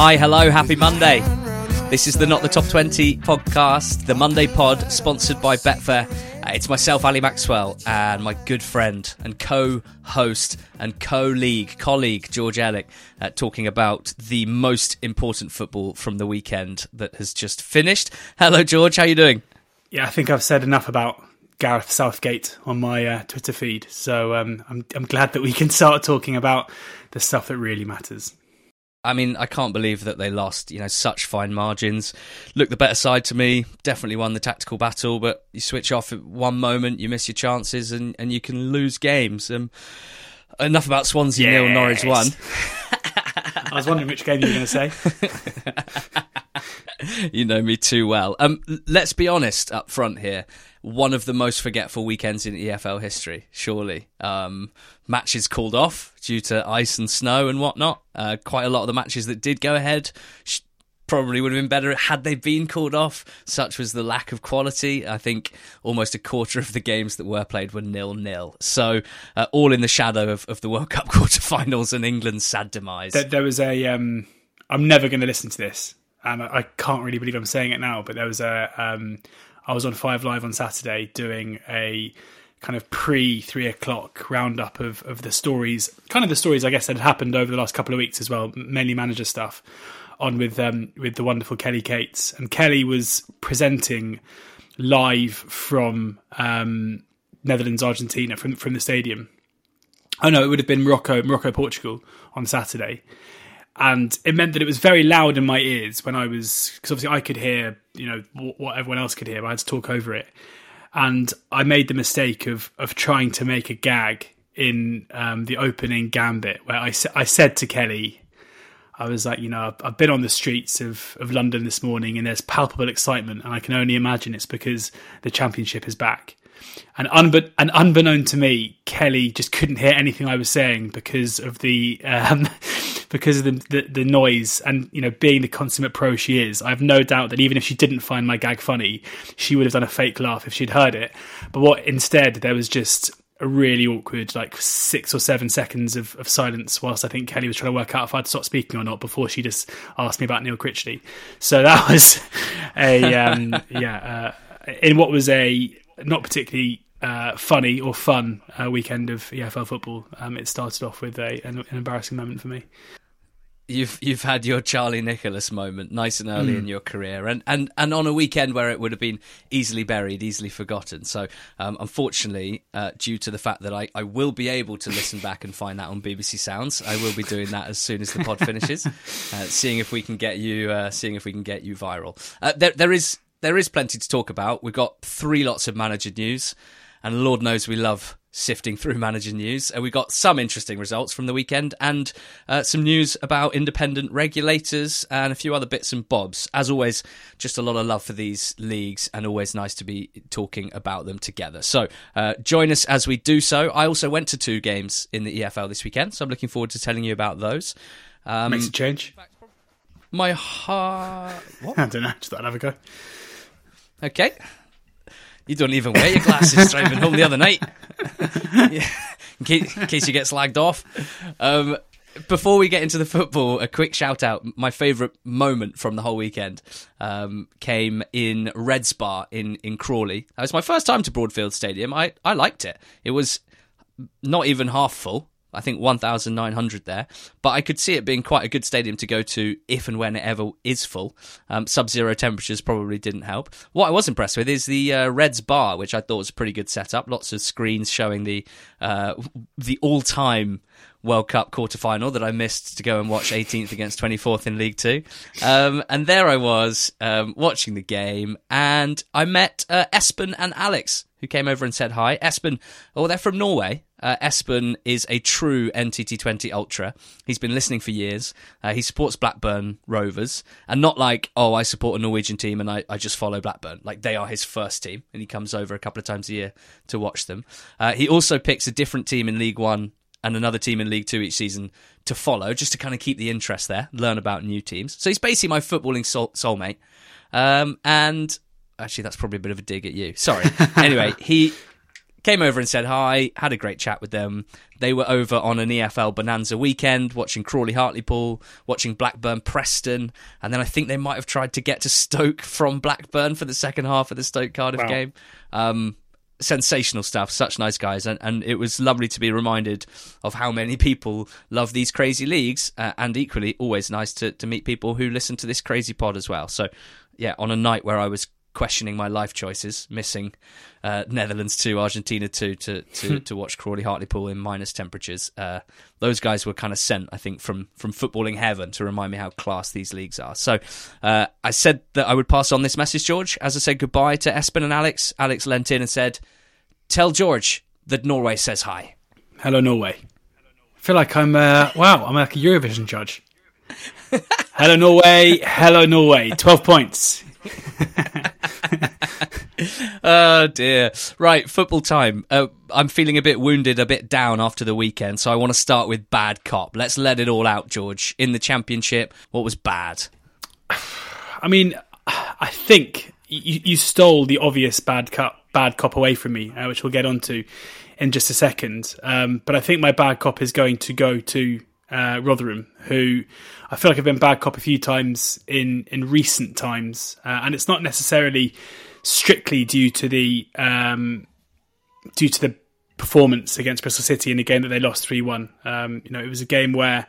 Hi, hello, happy Monday. This is the Not the Top 20 podcast, the Monday pod, sponsored by Betfair. Uh, it's myself, Ali Maxwell, and my good friend and co host and co league colleague, George Elek, uh, talking about the most important football from the weekend that has just finished. Hello, George, how are you doing? Yeah, I think I've said enough about Gareth Southgate on my uh, Twitter feed, so um, I'm, I'm glad that we can start talking about the stuff that really matters. I mean, I can't believe that they lost, you know, such fine margins. Look the better side to me, definitely won the tactical battle, but you switch off at one moment, you miss your chances, and, and you can lose games. Um, enough about Swansea yes. nil, Norwich one. I was wondering which game you were going to say. you know me too well. Um, let's be honest up front here one of the most forgetful weekends in EFL history, surely. Um, matches called off due to ice and snow and whatnot. Uh, quite a lot of the matches that did go ahead probably would have been better had they been called off. Such was the lack of quality. I think almost a quarter of the games that were played were nil nil. So uh, all in the shadow of, of the World Cup quarterfinals and England's sad demise. There, there was a. am um, never going to listen to this, and I, I, can't really believe I'm saying it now. But there was a. Um, I was on Five Live on Saturday doing a kind of pre three o'clock roundup of, of the stories, kind of the stories I guess that had happened over the last couple of weeks as well, mainly manager stuff, on with um, with the wonderful Kelly Cates, and Kelly was presenting live from um, Netherlands Argentina from from the stadium. Oh no, it would have been Morocco Morocco Portugal on Saturday, and it meant that it was very loud in my ears when I was because obviously I could hear you know what everyone else could hear. but I had to talk over it, and I made the mistake of of trying to make a gag in um, the opening gambit where I I said to Kelly. I was like, you know, I've, been on the streets of, of London this morning and there's palpable excitement, and I can only imagine it's because the championship is back. And, unbe- and unbeknown to me, Kelly just couldn't hear anything I was saying because of the um, because of the, the, the noise and you know being the consummate pro she is. I have no doubt that even if she didn't find my gag funny, she would have done a fake laugh if she'd heard it. But what instead there was just a really awkward like six or seven seconds of, of silence whilst I think Kelly was trying to work out if I'd stop speaking or not before she just asked me about Neil Critchley. So that was a um, yeah uh, in what was a not particularly uh, funny or fun uh, weekend of EFL football. Um, it started off with a, an, an, embarrassing moment for me. You've you've had your Charlie Nicholas moment nice and early mm. in your career, and, and, and on a weekend where it would have been easily buried, easily forgotten. So, um, unfortunately, uh, due to the fact that I, I will be able to listen back and find that on BBC Sounds, I will be doing that as soon as the pod finishes, uh, seeing if we can get you uh, seeing if we can get you viral. Uh, there there is there is plenty to talk about. We've got three lots of manager news, and Lord knows we love sifting through manager news. And we got some interesting results from the weekend and uh, some news about independent regulators and a few other bits and bobs. As always, just a lot of love for these leagues and always nice to be talking about them together. So uh, join us as we do so. I also went to two games in the EFL this weekend, so I'm looking forward to telling you about those. Um, Makes a change. My heart. I don't know. Just thought I'd have a go. Okay. You don't even wear your glasses driving home the other night. yeah. in, case, in, case, you get slagged off. Um, before we get into the football, a quick shout out. My favourite moment from the whole weekend um, came in Reds bar in, in Crawley. It was my first time to Broadfield Stadium. I, I liked it. It was not even half full. I think 1,900 there. But I could see it being quite a good stadium to go to if and when it ever is full. Um, Sub zero temperatures probably didn't help. What I was impressed with is the uh, Reds bar, which I thought was a pretty good setup. Lots of screens showing the uh, the all time World Cup quarter final that I missed to go and watch 18th against 24th in League Two. Um, and there I was um, watching the game, and I met uh, Espen and Alex, who came over and said hi. Espen, oh, they're from Norway. Uh, Espen is a true NTT20 ultra. He's been listening for years. Uh, he supports Blackburn Rovers, and not like, oh, I support a Norwegian team and I, I just follow Blackburn. Like they are his first team, and he comes over a couple of times a year to watch them. Uh, he also picks a different team in League One and another team in League Two each season to follow, just to kind of keep the interest there, learn about new teams. So he's basically my footballing soul- soulmate. Um, and actually, that's probably a bit of a dig at you. Sorry. anyway, he came over and said hi, had a great chat with them. They were over on an EFL Bonanza weekend, watching Crawley Hartlepool, watching Blackburn Preston, and then I think they might have tried to get to Stoke from Blackburn for the second half of the Stoke Cardiff Wow. game. Um, sensational stuff, such nice guys, and, and it was lovely to be reminded of how many people love these crazy leagues, uh, and equally always nice to, to meet people who listen to this crazy pod as well. So, yeah, on a night where I was questioning my life choices, missing uh, Netherlands 2, Argentina 2 to, to, to watch Crawley Hartlepool in minus temperatures. Uh, those guys were kind of sent, I think, from, from footballing heaven to remind me how class these leagues are. So uh, I said that I would pass on this message, George. As I said goodbye to Espen and Alex, Alex leant in and said, Tell George that Norway says hi. Hello, Norway. I feel like I'm, uh, wow, I'm like a Eurovision judge. Hello, Norway. Hello, Norway. 12 points. Oh dear. Right, football time. Uh, I'm feeling a bit wounded, a bit down after the weekend, so I want to start with bad cop. Let's let it all out, George. In the championship, what was bad? I mean, I think you, you stole the obvious bad cop, bad cop away from me, uh, which we'll get onto in just a second. Um, but I think my bad cop is going to go to uh, Rotherham, who I feel like I've been bad cop a few times in in recent times, uh, and it's not necessarily strictly due to the um, due to the performance against Bristol City in a game that they lost three one. Um, you know, it was a game where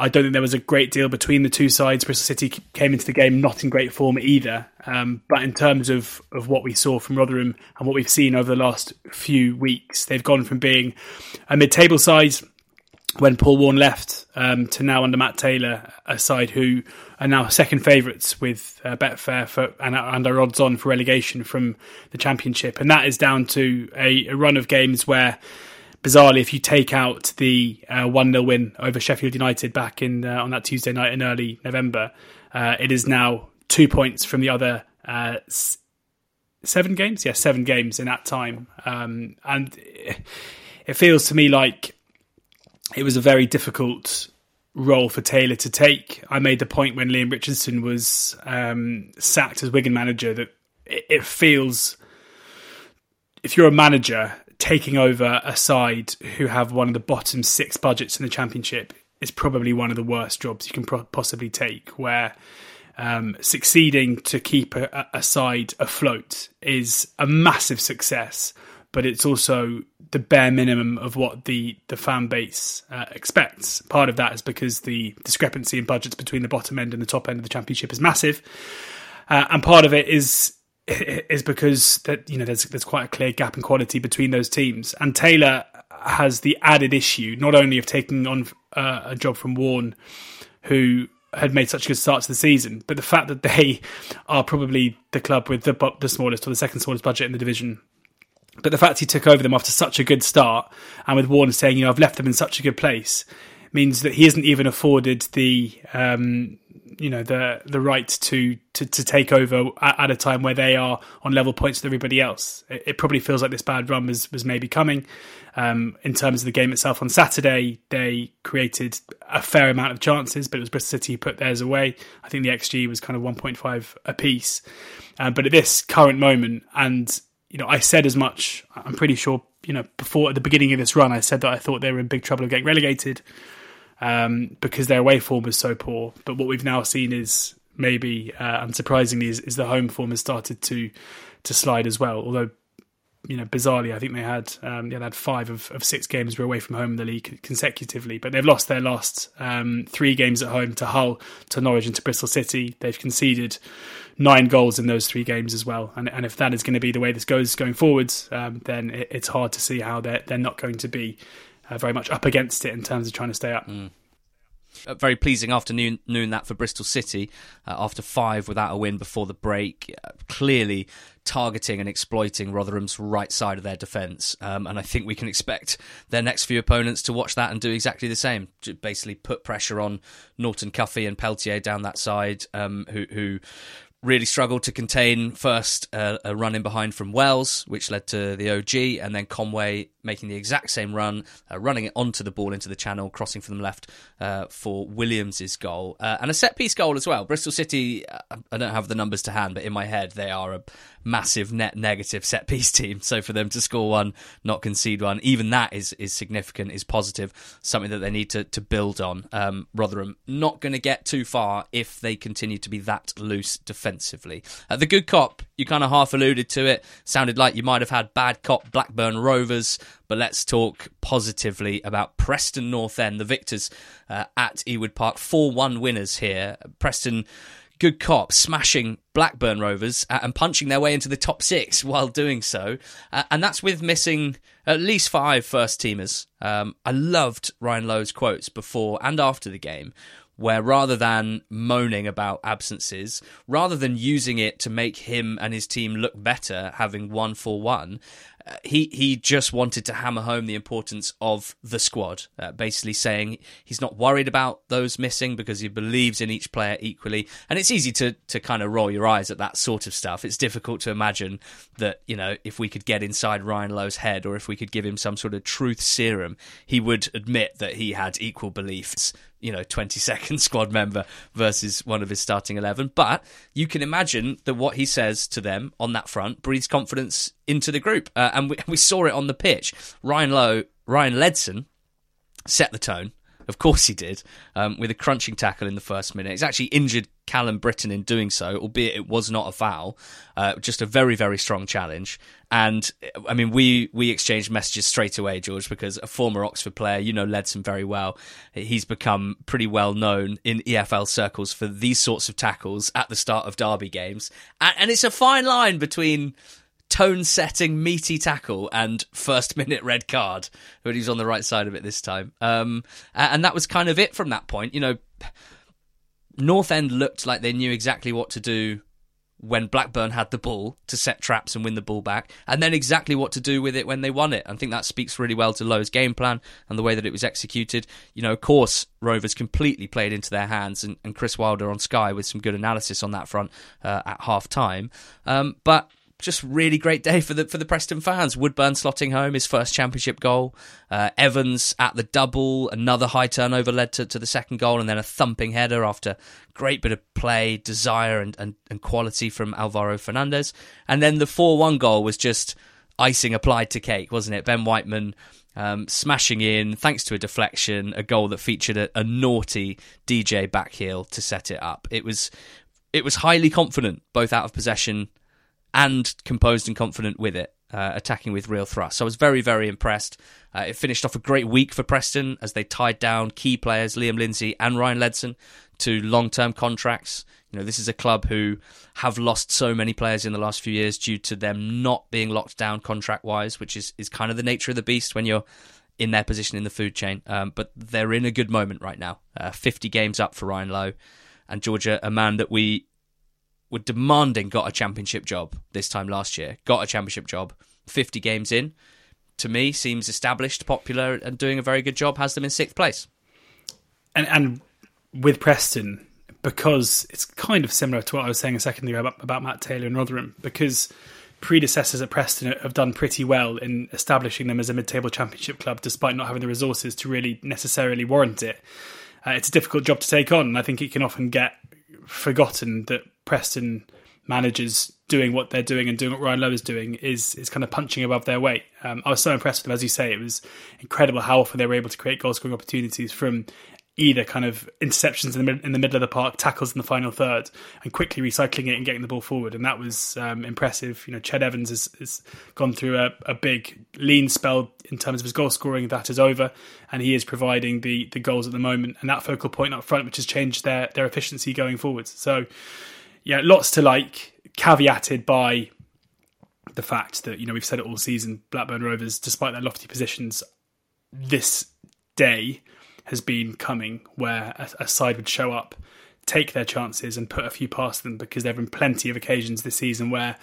I don't think there was a great deal between the two sides. Bristol City came into the game not in great form either. Um, but in terms of, of what we saw from Rotherham and what we've seen over the last few weeks, they've gone from being a mid table side when Paul Warne left um, to now under Matt Taylor, a side who are now second favourites with uh, Betfair for, and, and are odds on for relegation from the Championship. And that is down to a, a run of games where bizarrely, if you take out the one 0 win over Sheffield United back in uh, on that Tuesday night in early November, uh, it is now two points from the other uh, s- seven games. Yeah, seven games in that time, um, and it feels to me like it was a very difficult role for Taylor to take. I made the point when Leam Richardson was um, sacked as Wigan manager that it, it feels if you're a manager taking over a side who have one of the bottom six budgets in the championship is probably one of the worst jobs you can pro- possibly take. Where um, succeeding to keep a, a side afloat is a massive success, but it's also the bare minimum of what the the fan base uh, expects. Part of that is because the discrepancy in budgets between the bottom end and the top end of the championship is massive, uh, and part of it is is because that you know there's there's quite a clear gap in quality between those teams. And Taylor has the added issue not only of taking on uh, a job from Warne, who had made such a good start to the season, but the fact that they are probably the club with the the smallest or the second smallest budget in the division. But the fact he took over them after such a good start, and with Warne saying, you know, I've left them in such a good place, means that he isn't even afforded the um, you know the the right to to, to take over at, a time where they are on level points with everybody else. It, it probably feels like this bad run was was maybe coming. Um, in terms of the game itself on Saturday, they created a fair amount of chances, but it was Bristol City who put theirs away. I think the XG was kind of 1.5 apiece. Uh, but at this current moment, and you know, I said as much. I'm pretty sure, you know, before at the beginning of this run, I said that I thought they were in big trouble of getting relegated um, because their away form was so poor. But what we've now seen is maybe, uh, unsurprisingly, is, is the home form has started to to slide as well. Although, you know, bizarrely, I think they had um, yeah, they had five of, of six games were away from home in the league consecutively. But they've lost their last um, three games at home to Hull, to Norwich, and to Bristol City. They've conceded nine goals in those three games as well. And, and if that is going to be the way this goes going forwards, um, then it, it's hard to see how they're they're not going to be uh, very much up against it in terms of trying to stay up. Mm. A very pleasing afternoon noon that for Bristol City uh, after five without a win before the break. Uh, clearly targeting and exploiting Rotherham's right side of their defence. Um, and I think we can expect their next few opponents to watch that and do exactly the same. To basically put pressure on Norton Cuffy and Peltier down that side, um, who, who really struggled to contain first uh, a run in behind from Wells, which led to the OG, and then Conway making the exact same run, uh, running it onto the ball into the channel, crossing from the left uh, for Williams's goal, uh, and a set piece goal as well. Bristol City, uh, I don't have the numbers to hand, but in my head they are a massive net negative set piece team. So for them to score one, not concede one, even that is is significant, is positive, something that they need to to build on. Um, Rotherham not going to get too far if they continue to be that loose defensively. Uh, the good cop, you kind of half alluded to it, sounded like you might have had bad cop Blackburn Rovers, but let's talk positively about Preston North End, the victors uh, at Ewood Park, four one winners here. Preston good cop smashing Blackburn Rovers uh, and punching their way into the top six while doing so. Uh, and that's with missing at least five first teamers. Um, I loved Ryan Lowe's quotes before and after the game. Where rather than moaning about absences, rather than using it to make him and his team look better, having one for one, he he just wanted to hammer home the importance of the squad, uh, basically saying he's not worried about those missing because he believes in each player equally. And it's easy to to kind of roll your eyes at that sort of stuff. It's difficult to imagine that you know if we could get inside Ryan Lowe's head or if we could give him some sort of truth serum, he would admit that he had equal beliefs you know 22nd squad member versus one of his starting 11 but you can imagine that what he says to them on that front breathes confidence into the group. Uh, and we, we saw it on the pitch. Ryan lowe ryan ledson set the tone of course he did, um, with a crunching tackle in the first minute. He's actually injured Callum Brittain in doing so, albeit it was not a foul. Uh, just a very, very strong challenge. And I mean, we we exchanged messages straight away, George, because a former Oxford player, you know Ledson very well. He's become pretty well known in EFL circles for these sorts of tackles at the start of derby games. and, and it's a fine line between tone setting meaty tackle and first minute red card, but he's on the right side of it this time. Um, and that was kind of it from that point. You know, North End looked like they knew exactly what to do when Blackburn had the ball to set traps and win the ball back, and then exactly what to do with it when they won it. I think that speaks really well to Lowe's game plan and the way that it was executed. You know, of course, Rovers completely played into their hands, and, and Chris Wilder on Sky with some good analysis on that front uh, at half time. Um, but just really great day for the for the Preston fans. Woodburn slotting home his first championship goal. Uh, Evans at the double, another high turnover led to, to the second goal, and then a thumping header after great bit of play, desire, and, and, and quality from Alvaro Fernandez. And then the four one goal was just icing applied to cake, wasn't it? Ben Whiteman. Um, smashing in thanks to a deflection, a goal that featured a, a naughty DJ backheel to set it up. It was it was highly confident, both out of possession and composed and confident with it, uh, attacking with real thrust. So I was very, very impressed. Uh, it finished off a great week for Preston as they tied down key players Liam Lindsay and Ryan Ledson to long-term contracts. You know, this is a club who have lost so many players in the last few years due to them not being locked down contract-wise, which is, is kind of the nature of the beast when you're in their position in the food chain. Um, but they're in a good moment right now. Uh, 50 games up for Ryan Lowe. And Georgia, a man that we were demanding got a championship job this time last year. Got a championship job, 50 games in. To me, seems established, popular, and doing a very good job. Has them in sixth place. And and with Preston, because it's kind of similar to what I was saying a second ago about, about Matt Taylor and Rotherham, because predecessors at Preston have done pretty well in establishing them as a mid-table championship club, despite not having the resources to really necessarily warrant it. Uh, it's a difficult job to take on, and I think it can often get forgotten that Preston managers doing what they're doing and doing what Ryan Lowe is doing is is kind of punching above their weight. Um, I was so impressed with them, as you say, it was incredible how often they were able to create goal scoring opportunities from either kind of interceptions in the, in the middle of the park, tackles in the final third, and quickly recycling it and getting the ball forward. And that was um, impressive. You know, Ched Evans has, has gone through a, a, big lean spell in terms of his goal scoring. That is over, and he is providing the the goals at the moment and that focal point up front, which has changed their their efficiency going forwards. So, yeah, lots to like. Caveated by the fact that you know we've said it all season. Blackburn Rovers, despite their lofty positions, this day has been coming where a, a side would show up, take their chances, and put a few past them because there have been plenty of occasions this season where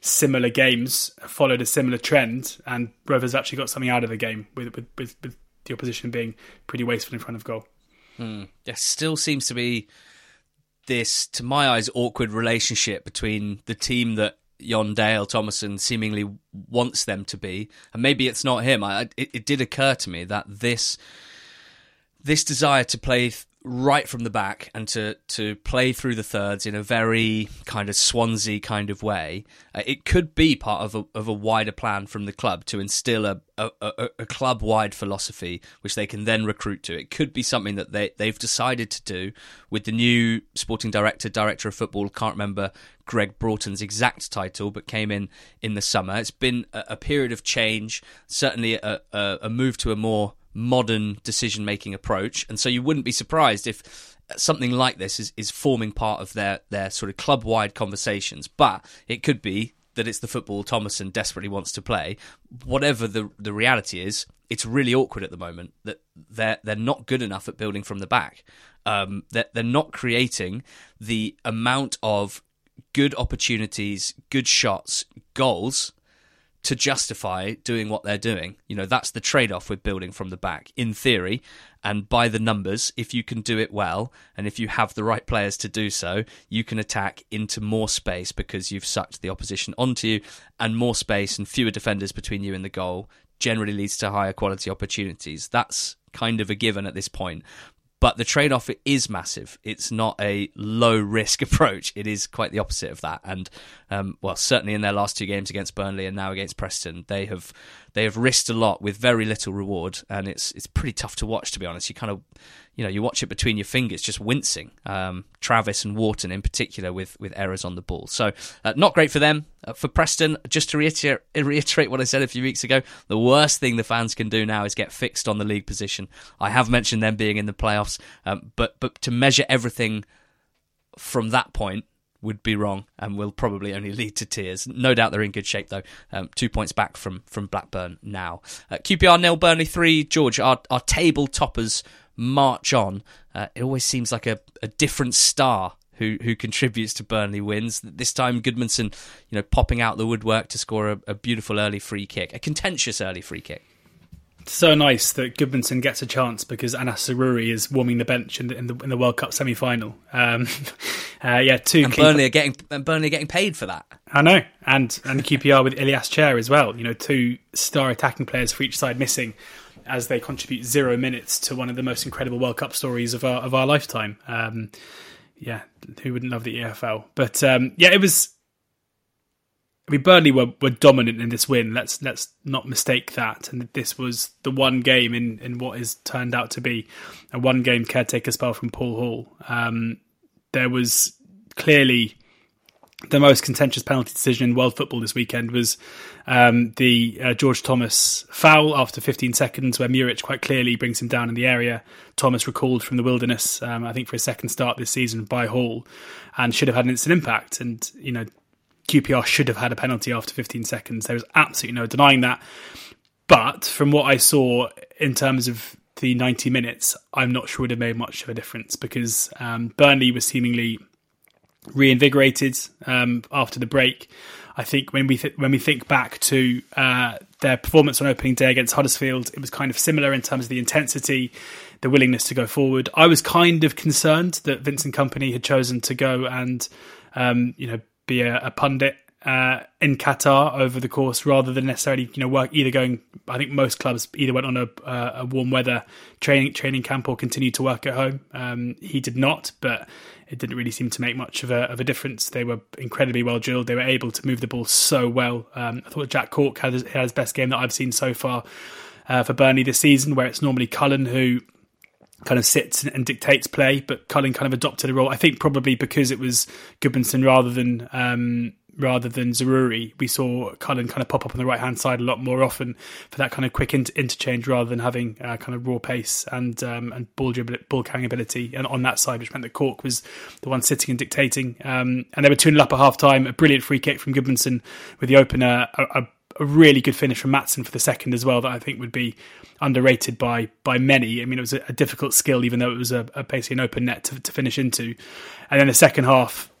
similar games followed a similar trend, and Rovers actually got something out of the game with with, with, with the opposition being pretty wasteful in front of goal. Hmm. There still seems to be this, to my eyes, awkward relationship between the team that Jon Dahl Tomasson seemingly wants them to be, and maybe it's not him. I, it, it did occur to me that this this desire to play right from the back and to to play through the thirds in a very kind of Swansea kind of way, uh, it could be part of a of a wider plan from the club to instill a a, a, a club wide philosophy which they can then recruit to. It could be something that they they've decided to do with the new sporting director, director of football. Can't remember Gregg Broughton's exact title, but came in in the summer. It's been a, a period of change, certainly a, a, a move to a more modern decision making approach. And so you wouldn't be surprised if something like this is, is forming part of their, their sort of club wide conversations. But it could be that it's the football Tomasson desperately wants to play. Whatever the the reality is, it's really awkward at the moment that they're they're not good enough at building from the back. Um, they're, they're not creating the amount of good opportunities, good shots, goals to justify doing what they're doing. You know, that's the trade off with building from the back, in theory. And by the numbers, if you can do it well and if you have the right players to do so, you can attack into more space because you've sucked the opposition onto you, and more space and fewer defenders between you and the goal generally leads to higher quality opportunities. That's kind of a given at this point. But the trade off is massive. It's not a low risk approach. It is quite the opposite of that. And um, well, certainly in their last two games against Burnley and now against Preston, they have they have risked a lot with very little reward, and it's it's pretty tough to watch. To be honest, you kind of you know you watch it between your fingers, just wincing. Um, Travis and Wharton in particular with with errors on the ball, so uh, not great for them. Uh, for Preston, just to reiterate, reiterate what I said a few weeks ago, the worst thing the fans can do now is get fixed on the league position. I have mentioned them being in the playoffs, um, but but to measure everything from that point would be wrong and will probably only lead to tears. No doubt they're in good shape though. Um, two points back from from Blackburn now. Uh, QPR nil, Burnley three. George, our our table toppers march on. Uh, it always seems like a, a different star who who contributes to Burnley wins. This time, Gudmundsson, you know, popping out the woodwork to score a, a beautiful early free kick, a contentious early free kick so nice that Gudmundsson gets a chance because Anas Zaroury is warming the bench in the in the, in the World Cup semi final. Um, uh, yeah, two. And Burnley are getting and Burnley are getting paid for that. I know, and and QPR with Ilias Chair as well. You know, two star attacking players for each side missing, as they contribute zero minutes to one of the most incredible World Cup stories of our of our lifetime. Um, yeah, who wouldn't love the EFL? But um, yeah, it was I mean, Burnley were, were dominant in this win. Let's let's not mistake that. And this was the one game in, in what has turned out to be a one game caretaker spell from Paul Hall. Um, there was clearly the most contentious penalty decision in world football this weekend was um, the uh, George Thomas foul after 15 seconds, where Muric quite clearly brings him down in the area. Thomas recalled from the wilderness, um, I think, for a second start this season by Hall, and should have had an instant impact. And you know, QPR should have had a penalty after 15 seconds. There was absolutely no denying that. But from what I saw in terms of the 90 minutes, I'm not sure it would have made much of a difference because um, Burnley was seemingly reinvigorated um, after the break. I think when we th- when we think back to uh, their performance on opening day against Huddersfield, it was kind of similar in terms of the intensity, the willingness to go forward. I was kind of concerned that Vincent Kompany had chosen to go and um, you know be a, a pundit uh, in Qatar over the course, rather than necessarily you know work either going. I think most clubs either went on a, a warm weather training training camp or continued to work at home. Um, he did not, but it didn't really seem to make much of a, of a difference. They were incredibly well drilled. They were able to move the ball so well. Um, I thought Jack Cork had his, had his, best game that I've seen so far uh, for Burnley this season, where it's normally Cullen who kind of sits and dictates play, but Cullen kind of adopted a role. I think probably because it was Gudmundsson rather than um, rather than Zaroury, we saw Cullen kind of pop up on the right hand side a lot more often for that kind of quick inter- interchange rather than having uh, kind of raw pace and um, and ball dribble, ball carrying ability and on that side, which meant that Cork was the one sitting and dictating. Um, and they were 2 0 up at half time. A brilliant free kick from Gudmundsson with the opener. A, a, a really good finish from Matson for the second as well that I think would be underrated by by many. I mean, it was a, a difficult skill, even though it was a, a basically an open net to, to, finish into. And then the second half,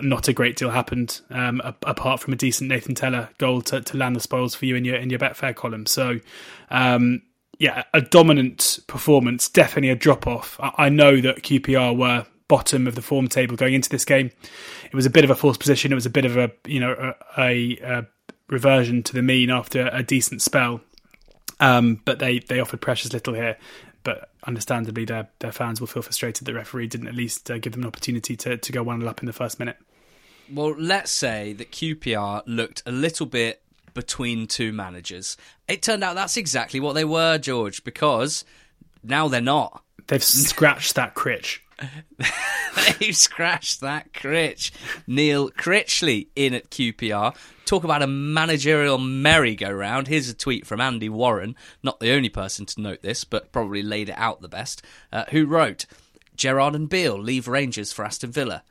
not a great deal happened um, apart from a decent Nathan Tella goal to, to land the spoils for you in your in your Betfair column. So. Um, yeah, a dominant performance, definitely a drop off. I, know that QPR were bottom of the form table going into this game. It was a bit of a false position. It was a bit of a you know a, a, reversion to the mean after a decent spell. Um, but they, they offered precious little here. But understandably, their their fans will feel frustrated. The referee didn't at least uh, give them an opportunity to to go one up in the first minute. Well, let's say that QPR looked a little bit between two managers. It turned out that's exactly what they were, George, because now they're not. They've scratched that critch. They've scratched that critch. Neil Critchley in at QPR. Talk about a managerial merry-go-round. Here's a tweet from Andy Warren, not the only person to note this, but probably laid it out the best, uh, who wrote, Gerrard and Beale leave Rangers for Aston Villa.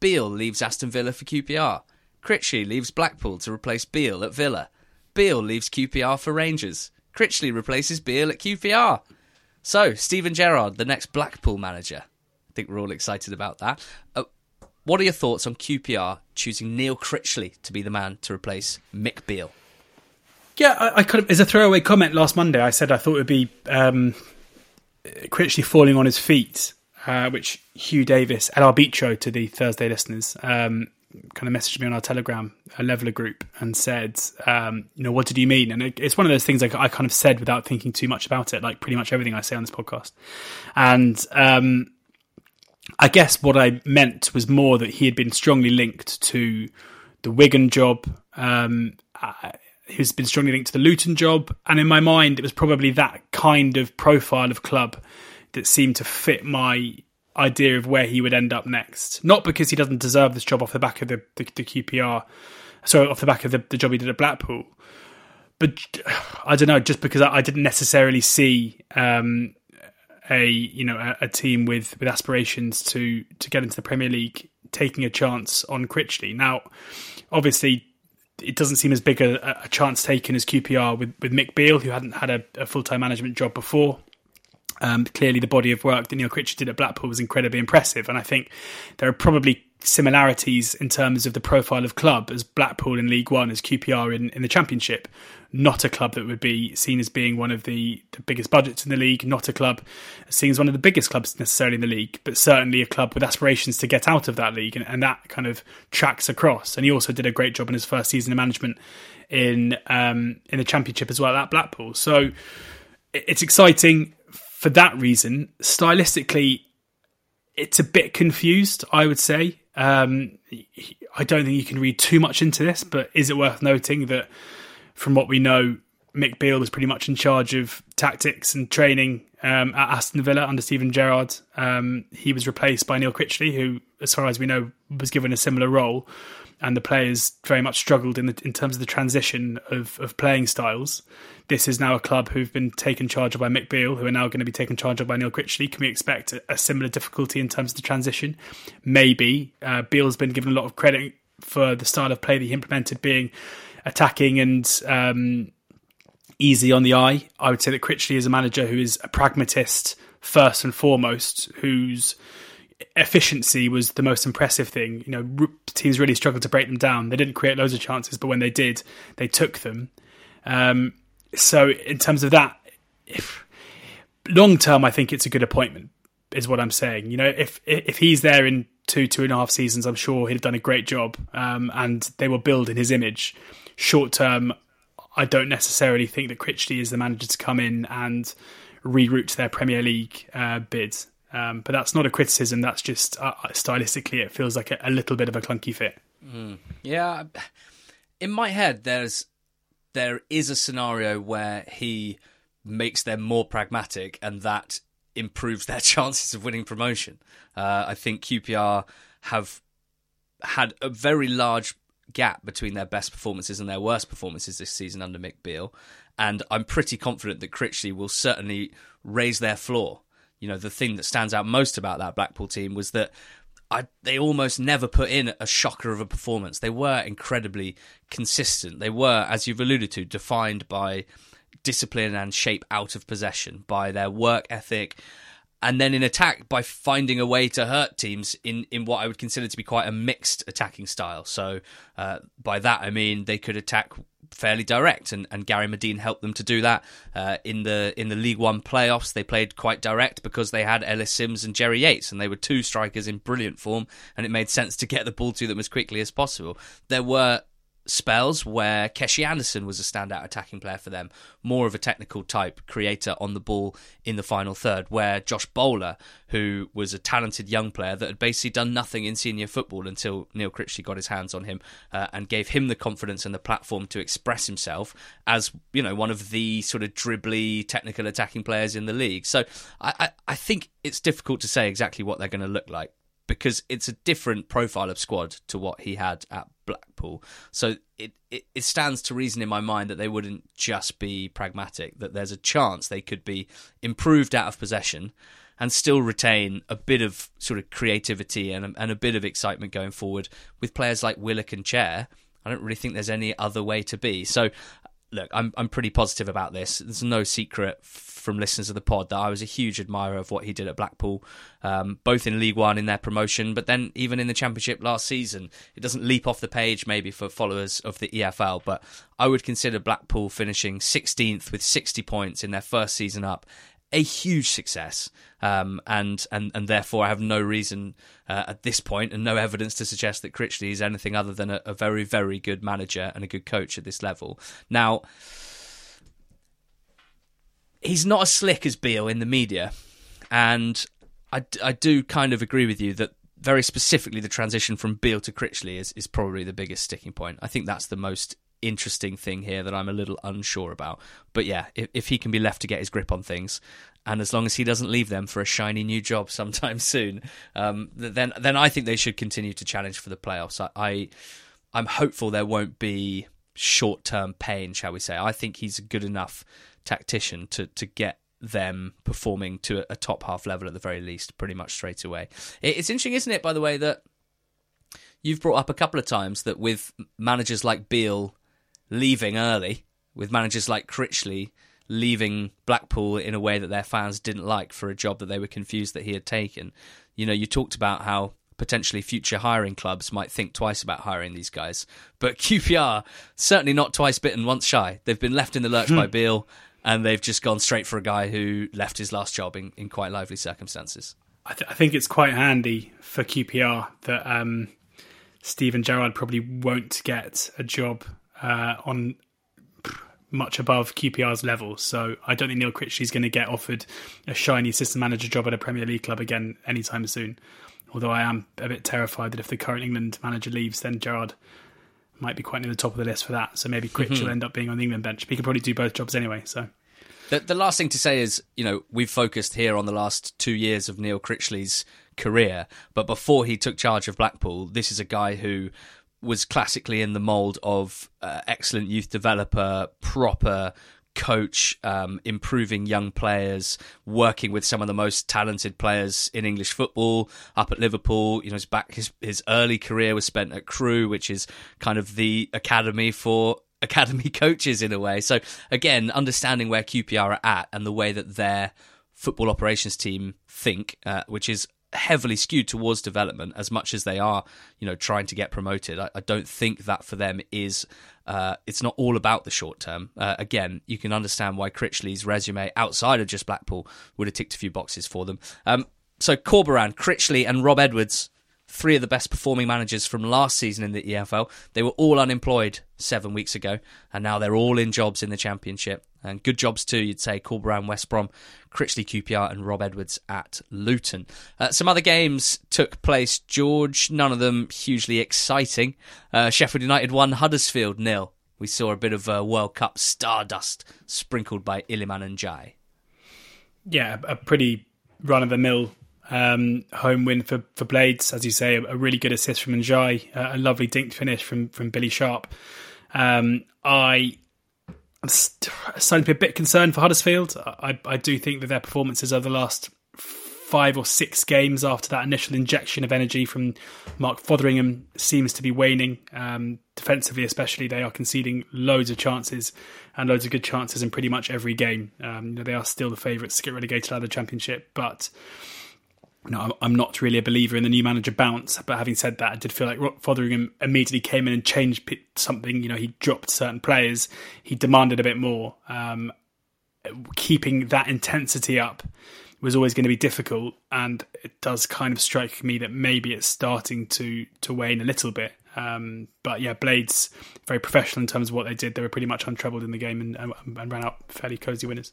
Beale leaves Aston Villa for QPR. Critchley leaves Blackpool to replace Beale at Villa. Beale leaves QPR for Rangers. Critchley replaces Beale at QPR. So, Steven Gerrard, the next Blackpool manager. I think we're all excited about that. Uh, what are your thoughts on QPR choosing Neil Critchley to be the man to replace Mick Beale? Yeah, I, I kind of as a throwaway comment last Monday, I said I thought it would be um, Critchley falling on his feet, uh, which Hugh Davis at show to the Thursday listeners um, kind of messaged me on our Telegram, a Levellr group, and said, um, you know, what did you mean? And it, it's one of those things I, I, kind of said without thinking too much about it, like pretty much everything I say on this podcast. And um, I guess what I meant was more that he had been strongly linked to the Wigan job. Um, he's been strongly linked to the Luton job, and in my mind, it was probably that kind of profile of club that seemed to fit my idea of where he would end up next. Not because he doesn't deserve this job off the back of the, the, the QPR, sorry, off the back of the, the, job he did at Blackpool, but I don't know, just because I, I didn't necessarily see um, a you know a, a, team with with aspirations to to get into the Premier League taking a chance on Critchley. Now, obviously. It doesn't seem as big a, a chance taken as QPR with, with Mick Beale, who hadn't had a, a full time management job before. Um, clearly, the body of work that Neil Critchley did at Blackpool was incredibly impressive, and I think there are probably similarities in terms of the profile of club as Blackpool in League One, as QPR in, in the Championship. Not a club that would be seen as being one of the, the biggest budgets in the league, not a club seen as one of the biggest clubs necessarily in the league, but certainly a club with aspirations to get out of that league, and, and that kind of tracks across. And he also did a great job in his first season of management in um, in the Championship as well at Blackpool. So it's exciting for that reason. Stylistically, it's a bit confused, I would say. Um, I don't think you can read too much into this, but is it worth noting that from what we know, Mick Beale was pretty much in charge of tactics and training um, at Aston Villa under Steven Gerrard. Um, he was replaced by Neil Critchley, who, as far as we know, was given a similar role and the players very much struggled in the, in terms of the transition of, of playing styles. This is now a club who've been taken charge of by Mick Beale, who are now going to be taken charge of by Neil Critchley. Can we expect a, a similar difficulty in terms of the transition? Maybe. Uh, Beale's been given a lot of credit for the style of play that he implemented, being attacking and um, easy on the eye. I would say that Critchley is a manager who is a pragmatist first and foremost, who's efficiency was the most impressive thing. You know, teams really struggled to break them down. They didn't create loads of chances, but when they did, they took them. Um, so, in terms of that, if long term, I think it's a good appointment. Is what I'm saying. You know, if if he's there in two two and a half seasons, I'm sure he'd have done a great job. Um, and they will build in his image. Short term, I don't necessarily think that Critchley is the manager to come in and reroute their Premier League uh, bids. Um, but that's not a criticism. That's just uh, stylistically, it feels like a, a, little bit of a clunky fit. Mm. Yeah, in my head, there's there is a scenario where he makes them more pragmatic, and that improves their chances of winning promotion. Uh, I think QPR have had a very large gap between their best performances and their worst performances this season under Mick Beale, and I'm pretty confident that Critchley will certainly raise their floor you know, the thing that stands out most about that Blackpool team was that I, they almost never put in a shocker of a performance. They were incredibly consistent. They were, as you've alluded to, defined by discipline and shape out of possession, by their work ethic, and then in attack by finding a way to hurt teams in, in what I would consider to be quite a mixed attacking style. So uh, by that I mean they could attack fairly direct, and, and Gary Madine helped them to do that uh, in the in the League One playoffs. They played quite direct because they had Ellis Simms and Jerry Yates, and they were two strikers in brilliant form, and it made sense to get the ball to them as quickly as possible. There were spells where Keshi Anderson was a standout attacking player for them, more of a technical type creator on the ball in the final third, where Josh Bowler, who was a talented young player that had basically done nothing in senior football until Neil Critchley got his hands on him uh, and gave him the confidence and the platform to express himself as, you know, one of the sort of dribbly technical attacking players in the league. So I, I, I think it's difficult to say exactly what they're going to look like because it's a different profile of squad to what he had at Blackpool. So it, it, it, stands to reason in my mind that they wouldn't just be pragmatic, that there's a chance they could be improved out of possession and still retain a bit of sort of creativity and, and a bit of excitement going forward with players like Willock and Chair. I don't really think there's any other way to be. So look, I'm I'm pretty positive about this. There's no secret from listeners of the pod that I was a huge admirer of what he did at Blackpool, um, both in League One in their promotion, but then even in the Championship last season. It doesn't leap off the page maybe for followers of the EFL, but I would consider Blackpool finishing 16th with 60 points in their first season up a huge success, um, and and and therefore I have no reason uh, at this point and no evidence to suggest that Critchley is anything other than a, a, very very good manager and a good coach at this level. Now, he's not as slick as Beale in the media, and I, I do kind of agree with you that very specifically the transition from Beale to Critchley is is probably the biggest sticking point. I think that's the most interesting thing here that I'm a little unsure about. But yeah, if, if he can be left to get his grip on things, and as long as he doesn't leave them for a shiny new job sometime soon, um, then then I think they should continue to challenge for the playoffs. I, I I'm hopeful there won't be short term pain, shall we say. I think he's a good enough tactician to to get them performing to a top half level at the very least, pretty much straight away. It's interesting, isn't it, by the way, that you've brought up a couple of times that with managers like Beale leaving early, with managers like Critchley leaving Blackpool in a way that their fans didn't like for a job that they were confused that he had taken. You know, you talked about how potentially future hiring clubs might think twice about hiring these guys, but QPR certainly not twice bitten, once shy. They've been left in the lurch by hmm. Beale, and they've just gone straight for a guy who left his last job in, in quite lively circumstances. I, th- I think it's quite handy for QPR that um, Steven Gerrard probably won't get a job uh, on much above QPR's level. So I don't think Neil Critchley's going to get offered a shiny assistant manager job at a Premier League club again anytime soon. Although I am a bit terrified that if the current England manager leaves, then Gerrard might be quite near the top of the list for that. So maybe Critch mm-hmm. will end up being on the England bench. He could probably do both jobs anyway. So. The, the last thing to say is, you know, we've focused here on the last two years of Neil Critchley's career, but before he took charge of Blackpool, this is a guy who was classically in the mold of uh, excellent youth developer, proper coach, um, improving young players, working with some of the most talented players in English football. Up at Liverpool, you know, his back his his early career was spent at Crewe, which is kind of the academy for academy coaches in a way. So again, understanding where QPR are at and the way that their football operations team think, uh, which is heavily skewed towards development as much as they are, you know, trying to get promoted. I, I don't think that for them is. Uh, it's not all about the short term. Uh, again, you can understand why Critchley's resume outside of just Blackpool would have ticked a few boxes for them. Um, so Corberan, Critchley, and Rob Edwards three of the best performing managers from last season in the EFL. They were all unemployed seven weeks ago, and now they're all in jobs in the Championship. And good jobs too, you'd say. Corberan, West Brom, Critchley, QPR, and Rob Edwards at Luton. Uh, some other games took place, George, none of them hugely exciting. Uh, Sheffield United won Huddersfield nil. We saw a bit of uh, World Cup stardust sprinkled by Iliman Ndiaye. Yeah, a pretty run of the mill um, home win for, for Blades, as you say, a, really good assist from uh, a lovely dinked finish from from Billy Sharp. Um, I am starting to be a bit concerned for Huddersfield. I, I do think that their performances over the last five or six games after that initial injection of energy from Mark Fotheringham seems to be waning. Um, defensively, especially, they are conceding loads of chances and loads of good chances in pretty much every game. Um, you know, they are still the favourites to get relegated out of the Championship, but I'm not really a believer in the new manager bounce. But having said that, I did feel like Fotheringham immediately came in and changed something. You know, he dropped certain players, he demanded a bit more. Um, keeping that intensity up was always going to be difficult, and it does kind of strike me that maybe it's starting to to wane a little bit. Um, but yeah, Blades very professional in terms of what they did. They were pretty much untroubled in the game and, and, and ran out fairly cosy winners.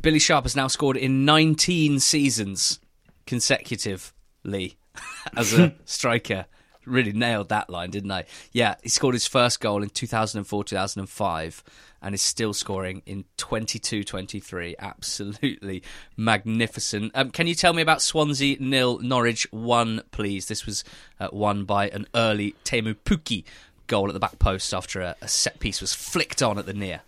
Billy Sharp has now scored in 19 seasons consecutively as a striker. Really nailed that line, didn't I? Yeah, he scored his first goal in 2004 2005 and is still scoring in 22 23. Absolutely magnificent. Um, can you tell me about Swansea nil, Norwich 1, please? This was uh, won by an early Teemu Pukki goal at the back post after a, a set piece was flicked on at the near.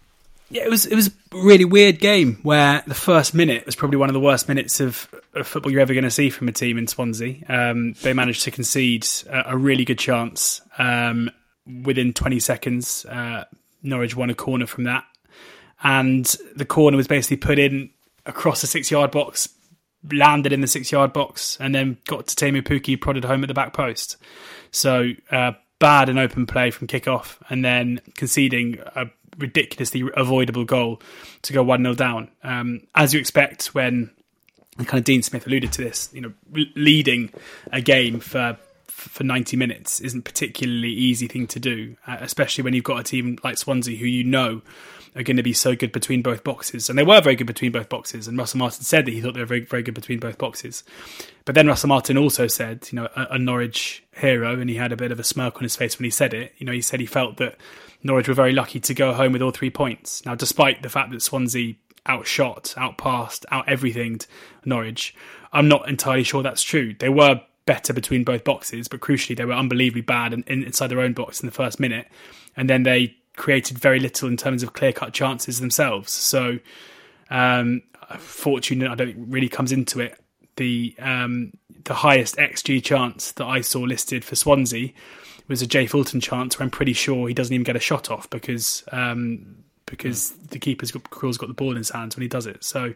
Yeah, it was it was a really weird game where the first minute was probably one of the worst minutes of, of football you're ever going to see from a team in Swansea. Um, they managed to concede a, a really good chance um, within 20 seconds. Uh, Norwich won a corner from that, and the corner was basically put in across the six yard box, landed in the six yard box, and then got to Teemu Pukki, prodded home at the back post. So uh, bad and open play from kickoff, and then conceding a ridiculously avoidable goal to go 1 0 down. Um, as you expect when kind of Dean Smith alluded to this, you know, leading a game for for 90 minutes isn't particularly easy thing to do, uh, especially when you've got a team like Swansea who you know are going to be so good between both boxes. And they were very good between both boxes. And Russell Martin said that he thought they were very, very good between both boxes. But then Russell Martin also said, you know, a, a Norwich hero, and he had a bit of a smirk on his face when he said it. You know, he said he felt that Norwich were very lucky to go home with all three points. Now, despite the fact that Swansea outshot, outpassed, out everything Norwich, I'm not entirely sure that's true. They were better between both boxes, but crucially, they were unbelievably bad in, in, inside their own box in the first minute, and then they created very little in terms of clear cut chances themselves. So, um, fortune, I don't think really comes into it. The um, the highest xG chance that I saw listed for Swansea was a Jay Fulton chance where I'm pretty sure he doesn't even get a shot off because um, because mm. the keeper's got Krul's got the ball in his hands when he does it. So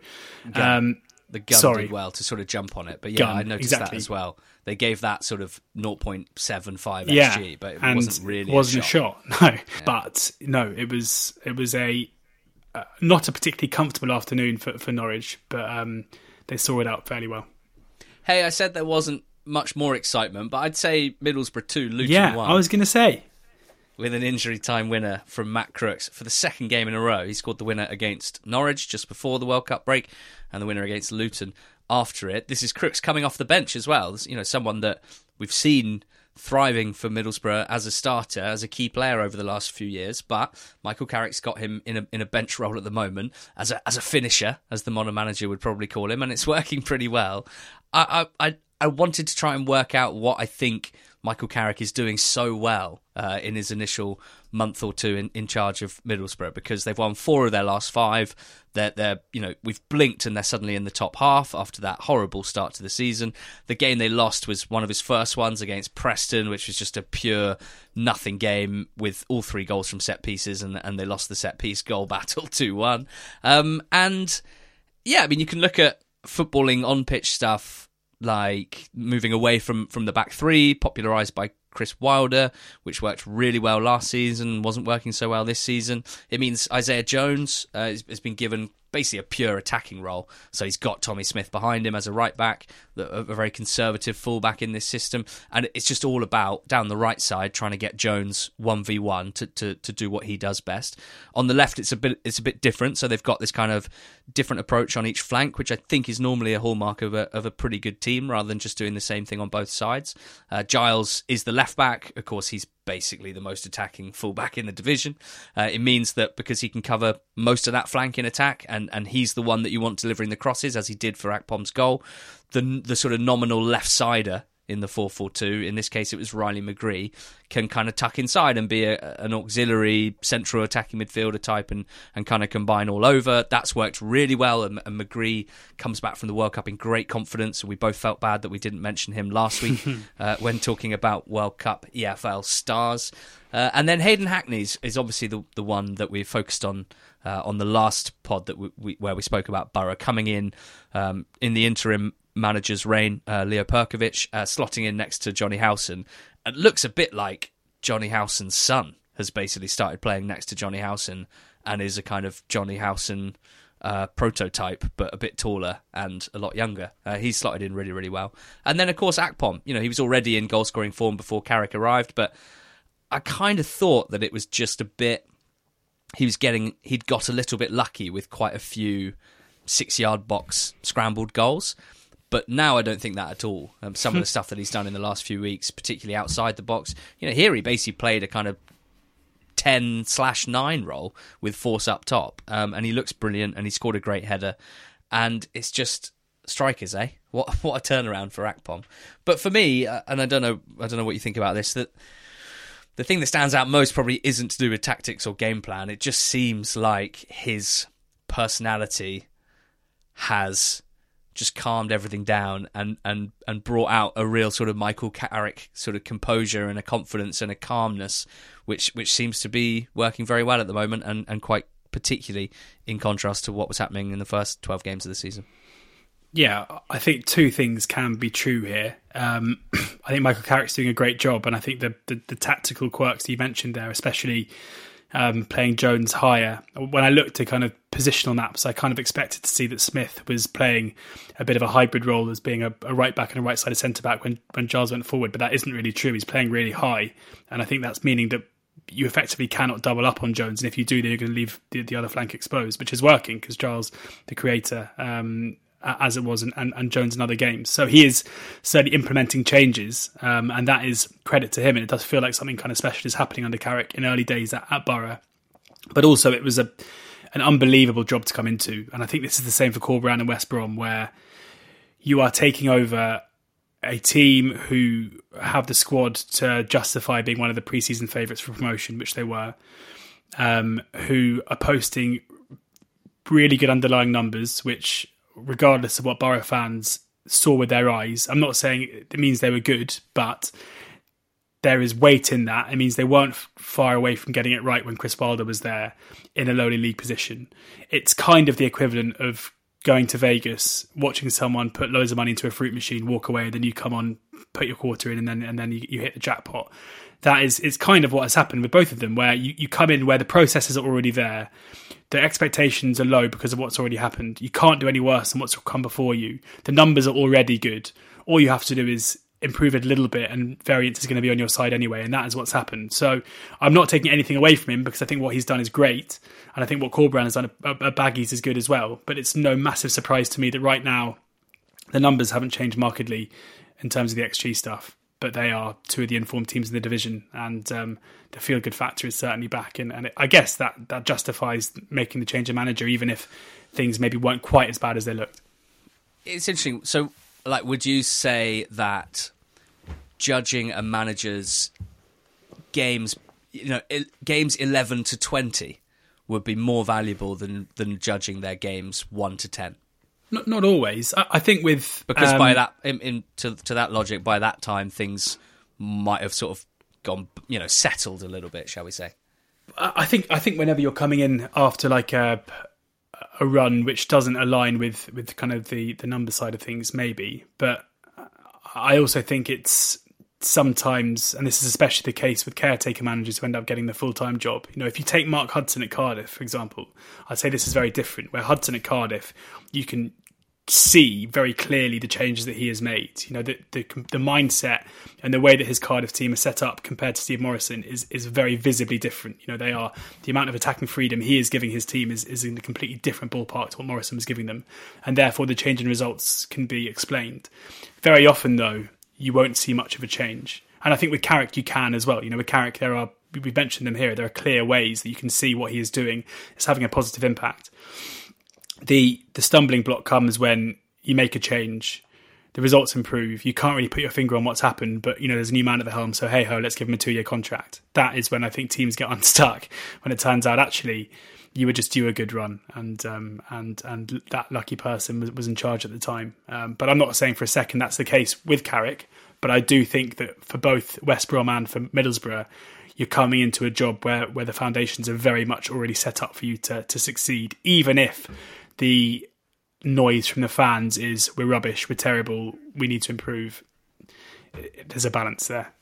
um, the Gunn sorry. did well to sort of jump on it, but yeah, Gunn, I noticed exactly. that as well. They gave that sort of 0.75 yeah, xg, but it wasn't really wasn't a shot. a shot. No, but no, it was it was a uh, not a particularly comfortable afternoon for for Norwich, but um, they saw it out fairly well. Hey, I said there wasn't much more excitement, but I'd say Middlesbrough 2, Luton Yeah, 1. I was going to say. with an injury time winner from Matt Crooks for the second game in a row. He scored the winner against Norwich just before the World Cup break and the winner against Luton after it. This is Crooks coming off the bench as well. You know, someone that we've seen thriving for Middlesbrough as a starter, as a key player over the last few years. But Michael Carrick's got him in a in a bench role at the moment as a as a finisher, as the modern manager would probably call him, and it's working pretty well. I I I, wanted to try and work out what I think Michael Carrick is doing so well uh, in his initial month or two in, in charge of Middlesbrough because they've won four of their last five. They're, they're, you know, we've blinked and they're suddenly in the top half after that horrible start to the season. The game they lost was one of his first ones against Preston, which was just a pure nothing game with all three goals from set pieces, and, and they lost the set piece goal battle 2 1. Um, and yeah, I mean, you can look at footballing on pitch stuff like moving away from from the back three, popularized by Chris Wilder, which worked really well last season, wasn't working so well this season. It means Isaiah Jones uh, has, has been given basically a pure attacking role. So he's got Tommy Smith behind him as a right back, a very conservative fullback in this system, and it's just all about down the right side trying to get Jones one v one to to to do what he does best. On the left, it's a bit it's a bit different. So they've got this kind of different approach on each flank, which I think is normally a hallmark of a of a pretty good team, rather than just doing the same thing on both sides. Uh, Giles is the left back. Of course, he's basically the most attacking fullback in the division. Uh, it means that because he can cover most of that flank in attack, and, and he's the one that you want delivering the crosses, as he did for Akpom's goal, the the sort of nominal left sider in the 4-4-2 in this case it was Riley McGree can kind of tuck inside and be a, an auxiliary central attacking midfielder type and, and kind of combine all over. That's worked really well and, and McGree comes back from the World Cup in great confidence. We both felt bad that we didn't mention him last week uh, when talking about World Cup EFL stars. Uh, and then Hayden Hackney's is obviously the the one that we focused on uh, on the last pod that we, we, where we spoke about Borough coming in um, in the interim manager's reign, uh, Leo Percovich, uh, slotting in next to Jonny Howson. It looks a bit like Jonny Howson's son has basically started playing next to Jonny Howson and is a kind of Jonny Howson uh, prototype, but a bit taller and a lot younger. Uh, he's slotted in really, really well. And then, of course, Akpom. You know, he was already in goal scoring form before Carrick arrived, but I kind of thought that it was just a bit. He was getting. He'd got a little bit lucky with quite a few six yard box scrambled goals. But now I don't think that at all. Um, some of the stuff that he's done in the last few weeks, particularly outside the box, you know, here he basically played a kind of 10 slash 9 role with Forss up top. Um, and he looks brilliant and he scored a great header. And it's just strikers, eh? What what a turnaround for Akpom. But for me, uh, and I don't know, I don't know what you think about this. That the thing that stands out most probably isn't to do with tactics or game plan. It just seems like his personality has just calmed everything down and, and, and brought out a real sort of Michael Carrick sort of composure and a confidence and a calmness, which which seems to be working very well at the moment and, and quite particularly in contrast to what was happening in the first 12 games of the season. Yeah, I think two things can be true here. Um, I think Michael Carrick's doing a great job, and I think the, the, the tactical quirks you mentioned there, especially um, playing Jones higher. When I looked at kind of positional maps, I kind of expected to see that Smith was playing a bit of a hybrid role as being a, a right back and a right side of centre back when, when Giles went forward, but that isn't really true. He's playing really high, and I think that's meaning that you effectively cannot double up on Jones, and if you do, then you're going to leave the, the other flank exposed, which is working because Giles, the creator, um, as it was, and, and, and, Jones in other games. So he is certainly implementing changes, um, and that is credit to him. And it does feel like something kind of special is happening under Carrick in early days at, at Borough. But also, it was a an unbelievable job to come into, and I think this is the same for Corberán and West Brom, where you are taking over a team who have the squad to justify being one of the preseason favourites for promotion, which they were, um, who are posting really good underlying numbers, which regardless of what Borough fans saw with their eyes. I'm not saying it means they were good, but there is weight in that. It means they weren't far away from getting it right when Chris Wilder was there in a lowly league position. It's kind of the equivalent of going to Vegas, watching someone put loads of money into a fruit machine, walk away, then you come on, put your quarter in, and then and then you, you hit the jackpot. That is it's kind of what has happened with both of them, where you, you come in where the processes are already there the expectations are low because of what's already happened. You can't do any worse than what's come before you. The numbers are already good. All you have to do is improve it a little bit, and variance is going to be on your side anyway. And that is what's happened. So I'm not taking anything away from him because I think what he's done is great, and I think what Corberán has done at Baggies is good as well. But it's no massive surprise to me that right now the numbers haven't changed markedly in terms of the XG stuff but they are two of the informed teams in the division, and um, the feel good factor is certainly back. And, and it, I guess that that justifies making the change of manager, even if things maybe weren't quite as bad as they looked. It's interesting. So, like, would you say that judging a manager's games, you know, games eleven to twenty, would be more valuable than than judging their games one to ten? Not not always. I, I think with because um, by that in, in to to that logic, by that time things might have sort of gone, you know, settled a little bit, shall we say? I think I think whenever you're coming in after like a a run which doesn't align with with kind of the the number side of things, maybe. But I also think it's sometimes, and this is especially the case with caretaker managers who end up getting the full time job. You know, if you take Mark Hudson at Cardiff, for example, I'd say this is very different. Where Hudson at Cardiff, you can see very clearly the changes that he has made. You know, the, the, the mindset and the way that his Cardiff team is set up compared to Steve Morison is is very visibly different. You know, they are the amount of attacking freedom he is giving his team is is in a completely different ballpark to what Morison was giving them, and therefore the change in results can be explained. Very often, though, you won't see much of a change. And I think with Carrick you can as well. You know, with Carrick there are we've mentioned them here. There are clear ways that you can see what he is doing. It's having a positive impact the the stumbling block comes when you make a change, the results improve. You can't really put your finger on what's happened, but you know there's a new man at the helm, so hey ho, let's give him a two year contract. That is when I think teams get unstuck. When it turns out actually you were just due a good run, and um, and and that lucky person was, was in charge at the time. Um, but I'm not saying for a second that's the case with Carrick. But I do think that for both West Brom and for Middlesbrough, you're coming into a job where, where the foundations are very much already set up for you to, to succeed, even if the noise from the fans is we're rubbish, we're terrible, we need to improve. There's a balance there.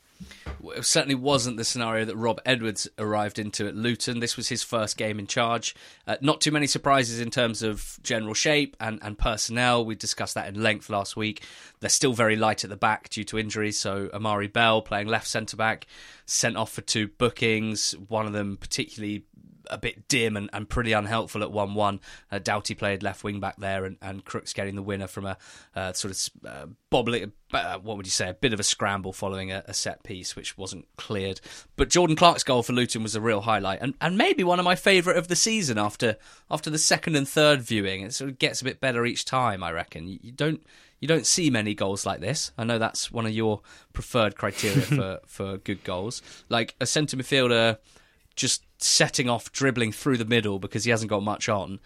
It certainly wasn't the scenario that Rob Edwards arrived into at Luton. This was his first game in charge. Uh, not too many surprises in terms of general shape and, and personnel. We discussed that in length last week. They're still very light at the back due to injuries. So Amari Bell playing left centre back, sent off for two bookings. One of them particularly a bit dim and, and pretty unhelpful at 1 1. Uh, Doughty played left wing back there, and, and Crooks getting the winner from a uh, sort of uh, bobbly, uh, what would you say, a bit of a scramble following a, a, set piece, which wasn't cleared. But Jordan Clark's goal for Luton was a real highlight, and, and maybe one of my favourite of the season after after the second and third viewing. It sort of gets a bit better each time, I reckon. You, you don't. You don't see many goals like this. I know that's one of your preferred criteria for, for good goals. Like a centre midfielder just setting off dribbling through the middle because he hasn't got much on.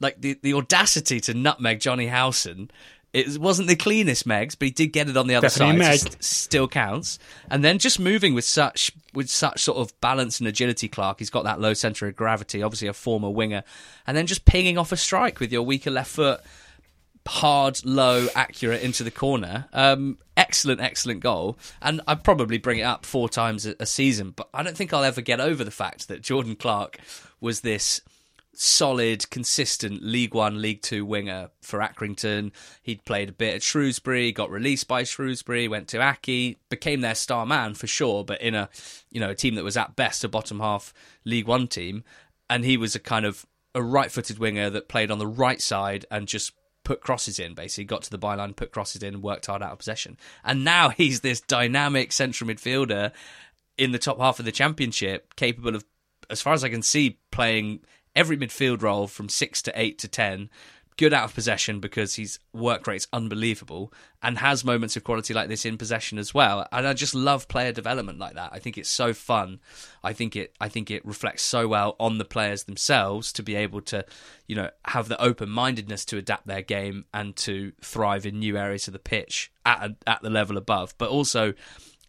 Like the the audacity to nutmeg Jonny Howson. It wasn't the cleanest Megs, but he did get it on the other Definitely side. So st- still counts. And then just moving with such with such sort of balance and agility, Clark. He's got that low centre of gravity. Obviously a former winger, and then just pinging off a strike with your weaker left foot hard, low, accurate into the corner. Um, excellent, excellent goal. And I'd probably bring it up four times a, a, season, but I don't think I'll ever get over the fact that Jordan Clark was this solid, consistent League One, League Two winger for Accrington. He'd played a bit at Shrewsbury, got released by Shrewsbury, went to Accy, became their star man for sure, but in a you know a team that was at best a bottom half League One team, and he was a kind of a right-footed winger that played on the right side and just put crosses in, basically, got to the byline, put crosses in, worked hard out of possession. And now he's this dynamic central midfielder in the top half of the championship, capable of, as far as I can see, playing every midfield role from six to eight to ten, good out of possession because his work rate's unbelievable and has moments of quality like this in possession as well. And I just love player development like that. I think it's so fun. I think it I think it reflects so well on the players themselves to be able to, you know, have the open-mindedness to adapt their game and to thrive in new areas of the pitch at a, at the level above. But also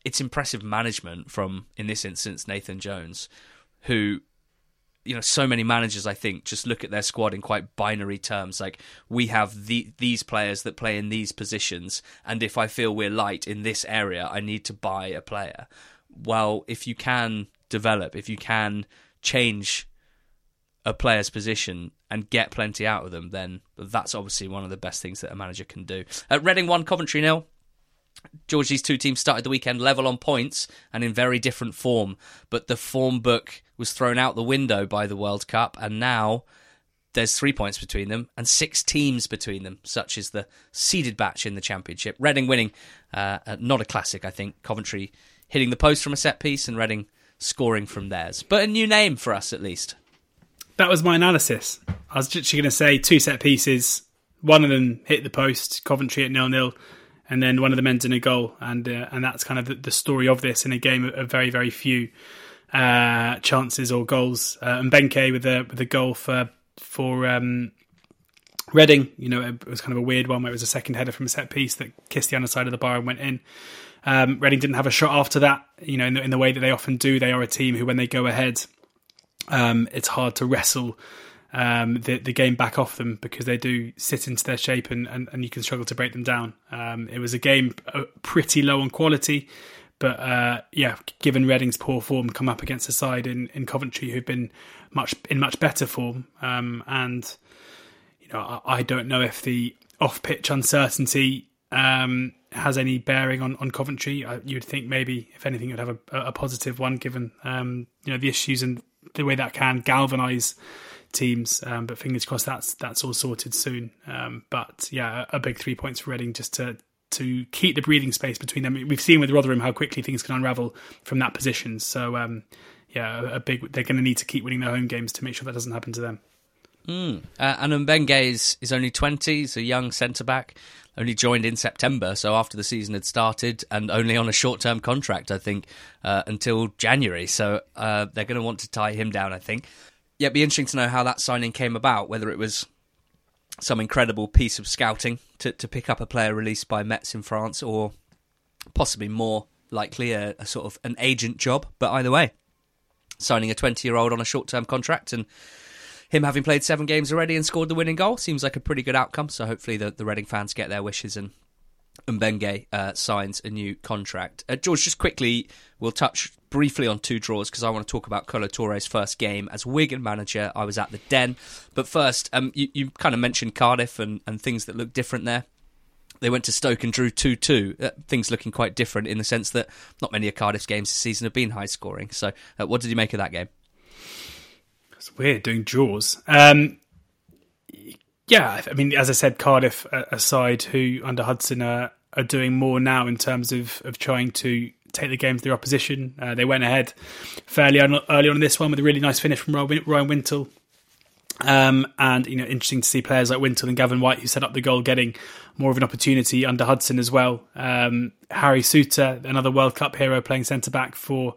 it's impressive management from in this instance Nathan Jones who you know so many managers i think just look at their squad in quite binary terms. Like we have the, these players that play in these positions and if i feel we're light in this area i need to buy a player. Well if you can develop if you can change a player's position and get plenty out of them then that's obviously one of the best things that a manager can do. At reading 1 coventry nil Georgie's two teams started the weekend level on points and in very different form, but the form book was thrown out the window by the World Cup, and now there's three points between them and six teams between them, such as the seeded batch in the Championship. Reading winning, uh, not a classic, I think. Coventry hitting the post from a set piece and Reading scoring from theirs, but a new name for us at least. That was my analysis. I was literally going to say two set pieces. One of them hit the post, Coventry at nil nil and then one of the men's in a goal, and uh, and that's kind of the, the, story of this in a game of, very very few uh, chances or goals. Uh, and Mbengue with a with a goal for for um, Reading, you know, it was kind of a weird one where it was a second header from a set piece that kissed the underside of the bar and went in. Um, Reading didn't have a shot after that, you know, in the, in the, way that they often do. They are a team who, when they go ahead, um, it's hard to wrestle um, the, the game back off them because they do sit into their shape and, and, and you can struggle to break them down. Um, it was a game uh, pretty low on quality, but uh, yeah, given Reading's poor form, come up against a side in, in Coventry who've been much in much better form, um, and you know I, I, don't know if the off pitch uncertainty um, has any bearing on, on Coventry. I, you'd think maybe if anything, would have a, a positive one given um, you know the issues and the way that can galvanise teams. Um, but fingers crossed that's that's all sorted soon. Um, but yeah, a, big three points for Reading just to to keep the breathing space between them. We've seen with Rotherham how quickly things can unravel from that position. So um, yeah, a, big they're going to need to keep winning their home games to make sure that doesn't happen to them. Mm. Uh, and Mbengue is, is only 20, he's a young centre back, only joined in September, so after the season had started, and only on a short term contract, I think, uh, until January. So uh, they're going to want to tie him down, I think yeah, it'd be interesting to know how that signing came about, whether it was some incredible piece of scouting to, to pick up a player released by Metz in France, or possibly more likely a, a sort of an agent job. But either way, signing a 20 year old on a short term contract and him having played seven games already and scored the winning goal seems like a pretty good outcome. So hopefully the, the Reading fans get their wishes and Mbengue uh, signs a new contract. Uh, George, just quickly, we'll touch briefly on two draws because I want to talk about Kolo Toure's first game as Wigan manager. I was at the Den. But first, um, you, you kind of mentioned Cardiff and, and things that look different there. They went to Stoke and drew 2 2. Uh, things looking quite different in the sense that not many of Cardiff's games this season have been high scoring. So, uh, what did you make of that game? It's weird doing draws. Um, yeah, I mean, as I said, Cardiff aside, who under Hudson are, are doing more now in terms of, of trying to take the game to their opposition. Uh, they went ahead fairly early on in this one with a really nice finish from Ryan Wintle. Um, and you know, interesting to see players like Wintle and Gavin Whyte who set up the goal getting more of an opportunity under Hudson as well. Um, Harry Souttar, another World Cup hero, playing centre back for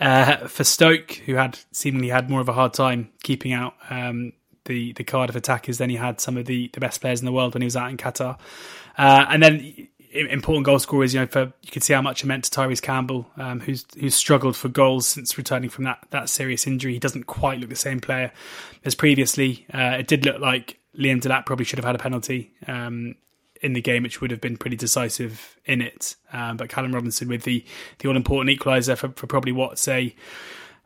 uh, for Stoke, who had seemingly had more of a hard time keeping out um, the the Cardiff attackers Then he had some of the, the best players in the world when he was out in Qatar. Uh, and then important goal scorers, you know, for you could see how much it meant to Tyrese Campbell, um, who's who's struggled for goals since returning from that that serious injury. He doesn't quite look the same player as previously. Uh, it did look like Liam Delap probably should have had a penalty um, in the game, which would have been pretty decisive in it. Um, but Callum Robinson with the the all important equaliser for, for probably what's a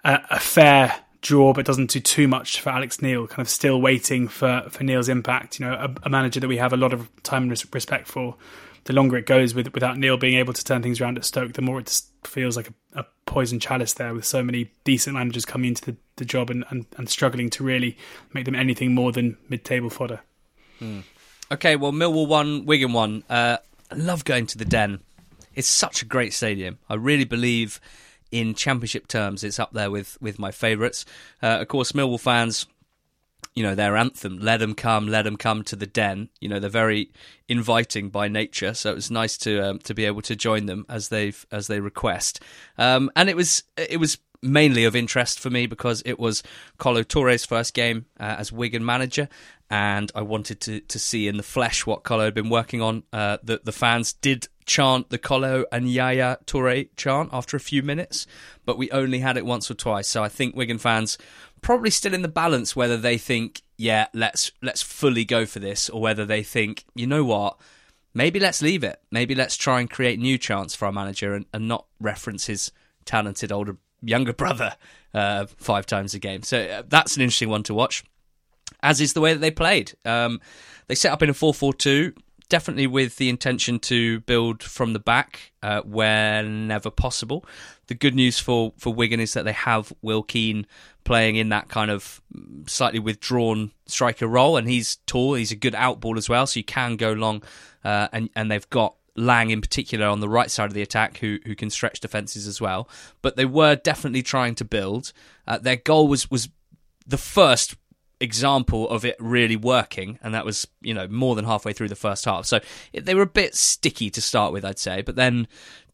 a fair draw, but doesn't do too much for Alex Neil. Kind of still waiting for for Neil's impact. You know, a, a manager that we have a lot of time and respect for. The longer it goes with without Neil being able to turn things around at Stoke, the more it just feels like a, a poison chalice there. With so many decent managers coming into the, the job and, and, and, struggling to really make them anything more than mid-table fodder. Hmm. Okay, well, Millwall won, Wigan won. Uh, I love going to the Den. It's such a great stadium. I really believe in championship terms, it's up there with with my favourites. Uh, of course, Millwall fans, you know, their anthem, "Let them come, let them come to the den." You know, they're very inviting by nature, so it was nice to um, to be able to join them as they've as they request. Um, and it was it was mainly of interest for me because it was Kolo Toure's first game uh, as Wigan manager, and I wanted to to see in the flesh what Kolo had been working on. Uh, the the fans did chant the Kolo and Yaya Toure chant after a few minutes, but we only had it once or twice. So I think Wigan fans probably still in the balance whether they think, yeah, let's let's fully go for this, or whether they think, you know what, maybe let's leave it. Maybe let's try and create new chants for our manager and, and not reference his talented older younger brother uh, five times a game. So uh, that's an interesting one to watch. As is the way that they played. Um, they set up in a 4 4 2 definitely with the intention to build from the back uh, whenever possible. The good news for, for Wigan is that they have Will Keane playing in that kind of slightly withdrawn striker role, and he's tall. He's a good outball as well, so you can go long. Uh, and and they've got Lang in particular on the right side of the attack, who who can stretch defenses as well. But they were definitely trying to build. Uh, their goal was was the first example of it really working, and that was you know more than halfway through the first half. So they were a bit sticky to start with, I'd say, but then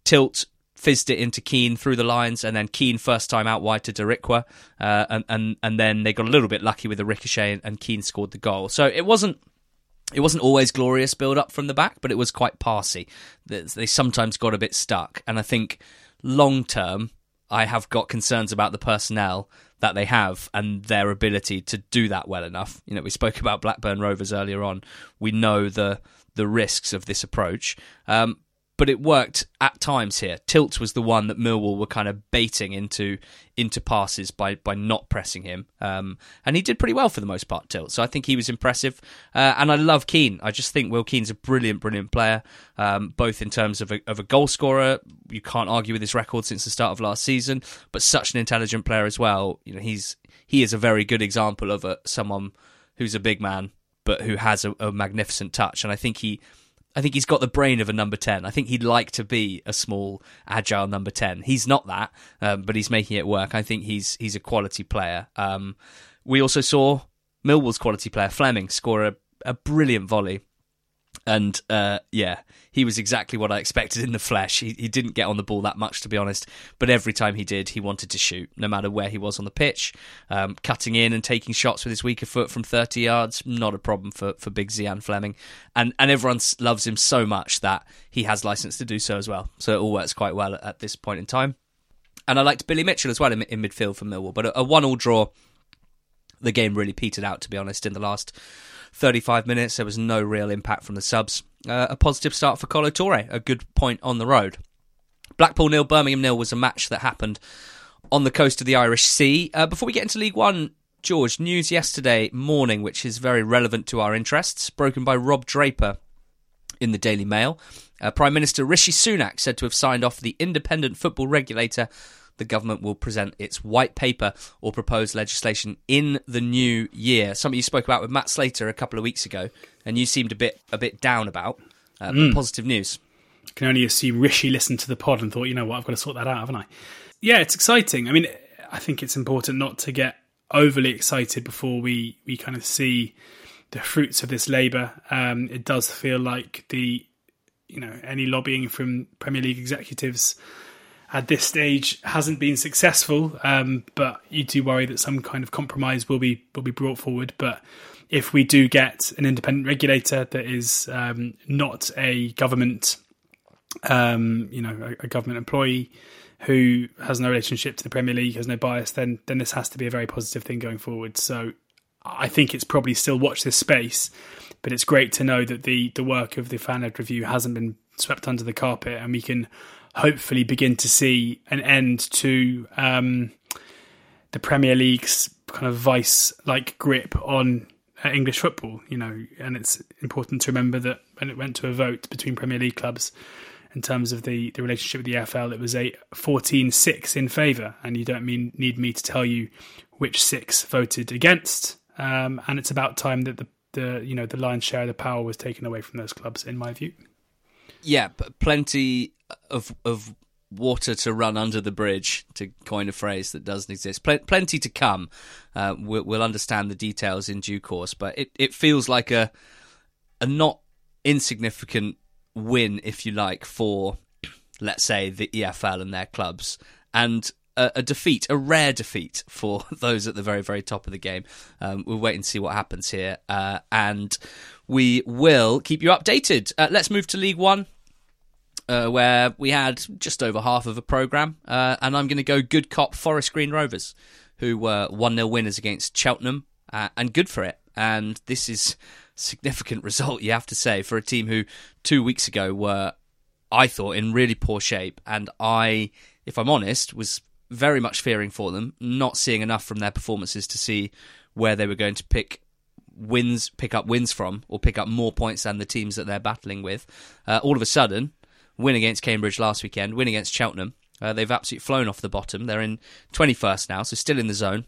Tilt fizzed it into Keane through the lines, and then Keane first time out wide to Darikwa, uh, and and and then they got a little bit lucky with the ricochet, and, and Keane scored the goal. So it wasn't. It wasn't always glorious build up from the back, but it was quite passy. They sometimes got a bit stuck, and I think long term, I have got concerns about the personnel that they have and their ability to do that well enough. You know, we spoke about Blackburn Rovers earlier on. We know the the risks of this approach. Um, but it worked at times here. Tilt was the one that Millwall were kind of baiting into into passes by by not pressing him, um, and he did pretty well for the most part. Tilt, so I think he was impressive, uh, and I love Keane. I just think Will Keane's a brilliant, brilliant player, um, both in terms of a, of a goal scorer. You can't argue with his record since the start of last season, but such an intelligent player as well. You know, he's he is a very good example of a, someone who's a big man but who has a, a magnificent touch, and I think he I think he's got the brain of a number 10. I think he'd like to be a small, agile number 10. He's not that, um, but he's making it work. I think he's he's a quality player. Um, we also saw Millwall's quality player, Flemming, score a, a brilliant volley and uh, yeah, he was exactly what I expected in the flesh. He, he didn't get on the ball that much, to be honest, but every time he did, he wanted to shoot, no matter where he was on the pitch. Um, cutting in and taking shots with his weaker foot from 30 yards, not a problem for, for big Zian Flemming. And, and everyone loves him so much that he has license to do so as well. So it all works quite well at, at this point in time. And I liked Billy Mitchell as well in, in midfield for Millwall, but a, a one all draw. The game really petered out, to be honest, in the last 35 minutes. There was no real impact from the subs. uh, a positive start for Kolo Touré, a good point on the road. Blackpool nil, Birmingham nil was a match that happened on the coast of the Irish Sea. Uh, before we get into League One, George, news yesterday morning, which is very relevant to our interests, broken by Rob Draper in the Daily Mail. Uh, Prime Minister Rishi Sunak said to have signed off the independent football regulator. The government will present its white paper or proposed legislation in the new year. Something you spoke about with Matt Slater a couple of weeks ago, and you seemed a bit a bit down about. Uh, mm. Positive news. I can only assume Rishi listened to the pod and thought, you know what, I've got to sort that out, haven't I? Yeah, it's exciting. I mean, I think it's important not to get overly excited before we we kind of see the fruits of this labour. Um, it does feel like the you know any lobbying from Premier League executives at this stage hasn't been successful. Um, but you do worry that some kind of compromise will be will be brought forward. But if we do get an independent regulator that is um, not a government, um, you know, a, a, government employee who has no relationship to the Premier League, has no bias, then then this has to be a very positive thing going forward. So I think it's probably still watch this space, but it's great to know that the the work of the fan-led review hasn't been swept under the carpet, and we can hopefully begin to see an end to um, the Premier League's kind of vice like grip on uh, English football. You know, and it's important to remember that when it went to a vote between Premier League clubs in terms of the, the relationship with the EFL, it was a 14-6 in favour, and you don't mean need me to tell you which six voted against. Um, and it's about time that the, the you know the lion's share of the power was taken away from those clubs, in my view. Yeah, plenty of of water to run under the bridge, to coin a phrase that doesn't exist. Pl- plenty to come. Uh, we'll, we'll, understand the details in due course, but it, it feels like a a not insignificant win, if you like, for let's say the EFL and their clubs, and a, a defeat, a rare defeat for those at the very, very top of the game. Um, we'll wait and see what happens here, uh, and we will keep you updated. Uh, let's move to League One. Uh, where we had just over half of a programme, uh, and I'm going to go good cop Forest Green Rovers, who were 1 0 winners against Cheltenham, uh, and good for it. And this is significant result, you have to say, for a team who two weeks ago were, I thought, in really poor shape. And I, if I'm honest, was very much fearing for them, not seeing enough from their performances to see where they were going to pick wins, pick up wins from, or pick up more points than the teams that they're battling with. Uh, all of a sudden, win against Cambridge last weekend, win against Cheltenham. Uh, they've absolutely flown off the bottom. They're in 21st now, so still in the zone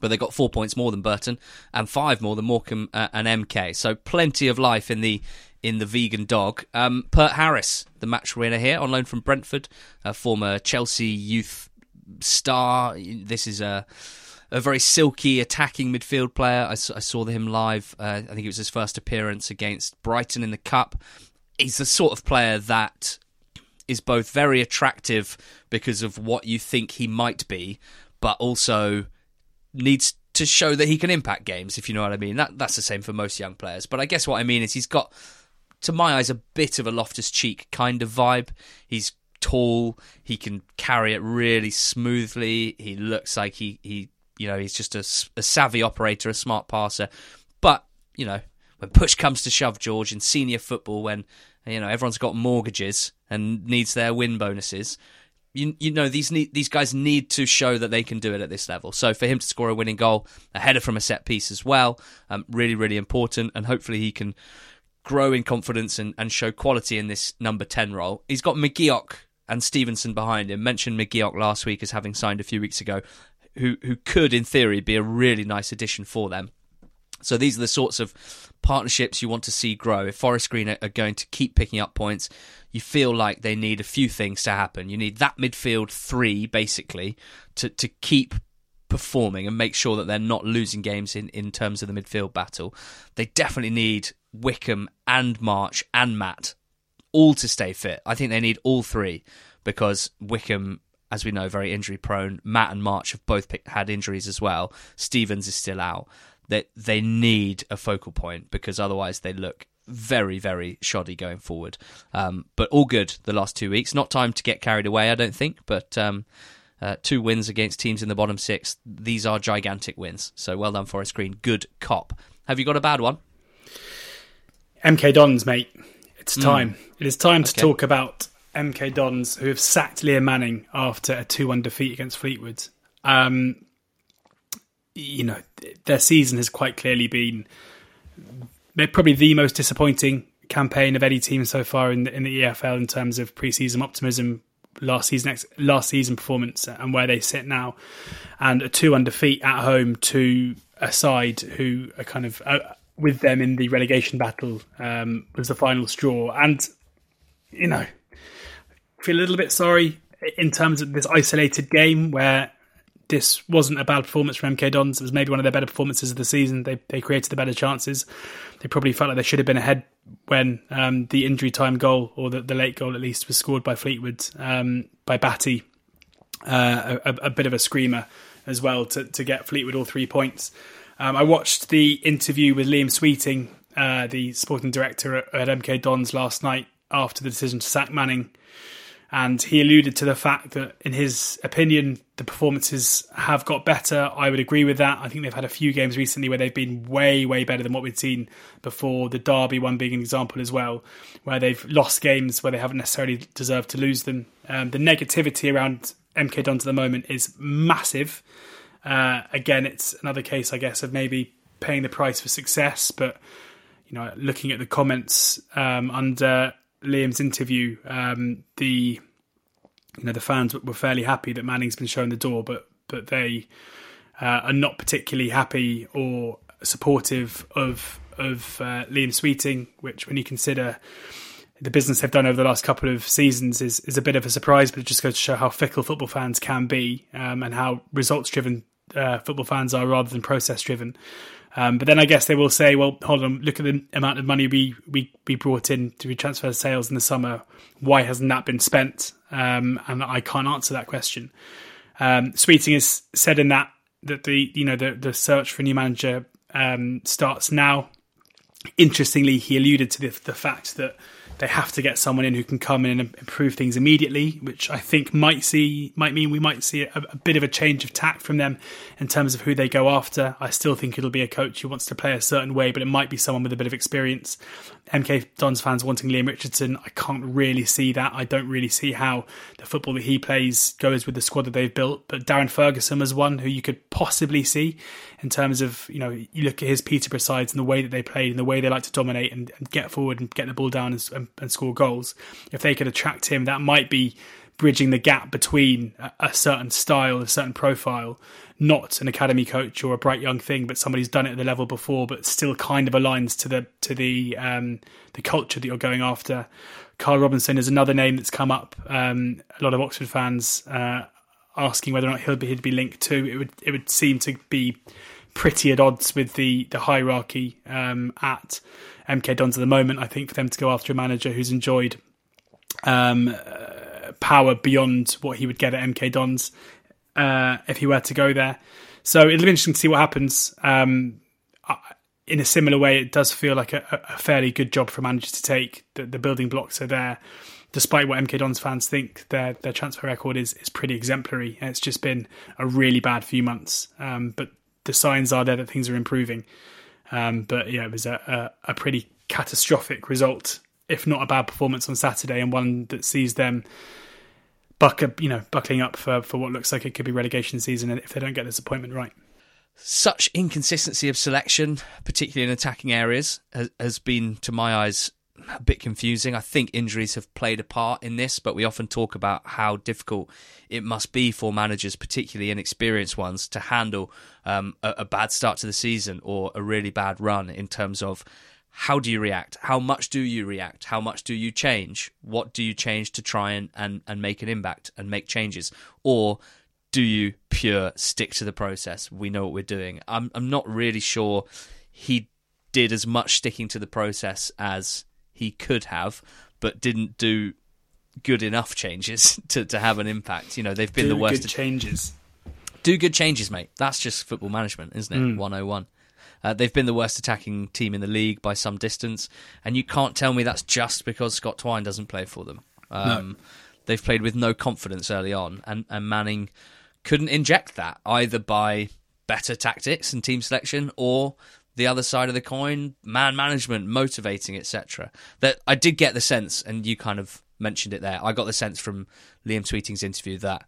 but they've got four points more than Burton and five more than Morecambe uh, and MK. So plenty of life in the in the vegan dog. Um, Peart-Harris, the match winner here, on loan from Brentford, a former Chelsea youth star. This is a a very silky attacking midfield player. I, I saw him live. Uh, I think it was his first appearance against Brighton in the cup. He's the sort of player that is both very attractive because of what you think he might be, but also needs to show that he can impact games, if you know what I mean. That that's the same for most young players. But I guess what I mean is he's got, to my eyes, a bit of a Loftus Cheek kind of vibe. He's tall. He can carry it really smoothly. He looks like he he you know he's just a, a savvy operator, a smart passer. But you know when push comes to shove, George in senior football, when you know everyone's got mortgages and needs their win bonuses you you know these need, these guys need to show that they can do it at this level. So for him to score a winning goal, a header from a set piece as well, um, really really important, and hopefully he can grow in confidence and, and show quality in this number ten role. He's got McGeouch and Stevenson behind him. Mentioned McGeouch last week as having signed a few weeks ago, who who could in theory be a really nice addition for them. So these are the sorts of partnerships you want to see grow. If Forest Green are going to keep picking up points, you feel like they need a few things to happen. You need that midfield three, basically, to, to keep performing and make sure that they're not losing games in, in terms of the midfield battle. They definitely need Wickham and March and Matt all to stay fit. I think they need all three because Wickham, as we know, very injury prone. Matt and March have both had injuries as well. Stevens is still out. That they, they need a focal point because otherwise they look very, very shoddy going forward. Um, but all good the last two weeks. Not time to get carried away, I don't think. But um, uh, two wins against teams in the bottom six. These are gigantic wins. So well done, Forest Green. Good cop. Have you got a bad one? MK Dons, mate. It's time. It is time to talk about MK Dons, who have sacked Liam Manning after a 2 1 defeat against Fleetwood. Um, you know, their season has quite clearly been probably the most disappointing campaign of any team so far in the, in the EFL in terms of preseason optimism, last season last season performance, and where they sit now, and a two one defeat at home to a side who are kind of uh, with them in the relegation battle um, was the final straw, and you know, feel a little bit sorry in terms of this isolated game where this wasn't a bad performance from MK Dons. It was maybe one of their better performances of the season. They they created the better chances. They probably felt like they should have been ahead when um, the injury time goal or the, the, late goal at least was scored by Fleetwood um, by Batty. Uh, a, a, bit of a screamer as well to, to get Fleetwood all three points. Um, I watched the interview with Liam Sweeting, uh, the sporting director at, at MK Dons last night after the decision to sack Manning and he alluded to the fact that, in his opinion, the performances have got better. I would agree with that. I think they've had a few games recently where they've been way, way better than what we'd seen before. The Derby one being an example as well, where they've lost games where they haven't necessarily deserved to lose them. Um, the negativity around MK Dons at the moment is massive. Uh, again, it's another case, I guess, of maybe paying the price for success, but you know, looking at the comments um, under Liam's interview, um, the you know the fans were fairly happy that Manning's been shown the door, but but they uh, are not particularly happy or supportive of of uh, Liam Sweeting, which when you consider the business they've done over the last couple of seasons is is a bit of a surprise, but it just goes to show how fickle football fans can be um, and how results driven uh, football fans are rather than process driven. Um, but then I guess they will say, well, hold on, look at the amount of money we, we, we brought in to be transfer sales in the summer. Why hasn't that been spent? Um, and I can't answer that question. Um, Sweeting has said in that that the you know the the search for a new manager um, starts now. Interestingly, he alluded to the, the fact that they have to get someone in who can come in and improve things immediately, which I think might see might mean we might see a, a, bit of a change of tack from them in terms of who they go after. I still think it'll be a coach who wants to play a certain way, but it might be someone with a bit of experience. MK Dons fans wanting Leam Richardson, I can't really see that. I don't really see how the football that he plays goes with the squad that they've built. But Darren Ferguson was one who you could possibly see in terms of you know you look at his Peterborough sides and the way that they played and the way they like to dominate and, and get forward and get the ball down and, and, and, score goals. If they could attract him, that might be bridging the gap between a, a certain style, a certain profile, not an academy coach or a bright young thing, but somebody who's done it at the level before, but still kind of aligns to the to the um, the culture that you're going after. Karl Robinson is another name that's come up. Um, a lot of Oxford fans uh, asking whether or not he'll be, he'd be linked to. It would it would seem to be pretty at odds with the the hierarchy um, at MK Dons at the moment. I think for them to go after a manager who's enjoyed um, uh, power beyond what he would get at MK Dons uh, if he were to go there. So it'll be interesting to see what happens. Um, in a similar way, it does feel like a, a fairly good job for managers to take. The, the building blocks are there despite what MK Dons fans think, their their transfer record is is pretty exemplary. It's just been a really bad few months, um, but the signs are there that things are improving. Um, but yeah, it was a, a, a, pretty catastrophic result, if not a bad performance on Saturday, and one that sees them buck, you know, buckling up for, for what looks like it could be relegation season if they don't get this appointment right. Such inconsistency of selection, particularly in attacking areas, has, has been, to my eyes, a bit confusing. I think injuries have played a part in this, but we often talk about how difficult it must be for managers, particularly inexperienced ones, to handle um, a, a, bad start to the season or a really bad run in terms of how do you react? How much do you react? How much do you change? What do you change to try and, and, and make an impact and make changes? Or do you pure stick to the process? We know what we're doing. I'm I'm not really sure he did as much sticking to the process as he could have, but didn't do good enough changes to, to have an impact. You know, they've been do the worst. Good changes. Do good changes, mate. That's just football management, isn't it? Mm. 101. Uh, they've been the worst attacking team in the league by some distance, and you can't tell me that's just because Scott Twine doesn't play for them. Um, no. They've played with no confidence early on, and, and Manning couldn't inject that either by better tactics and team selection or the other side of the coin, man management, motivating, etc. That I did get the sense, and you kind of mentioned it there. I got the sense from Liam Sweeting's interview that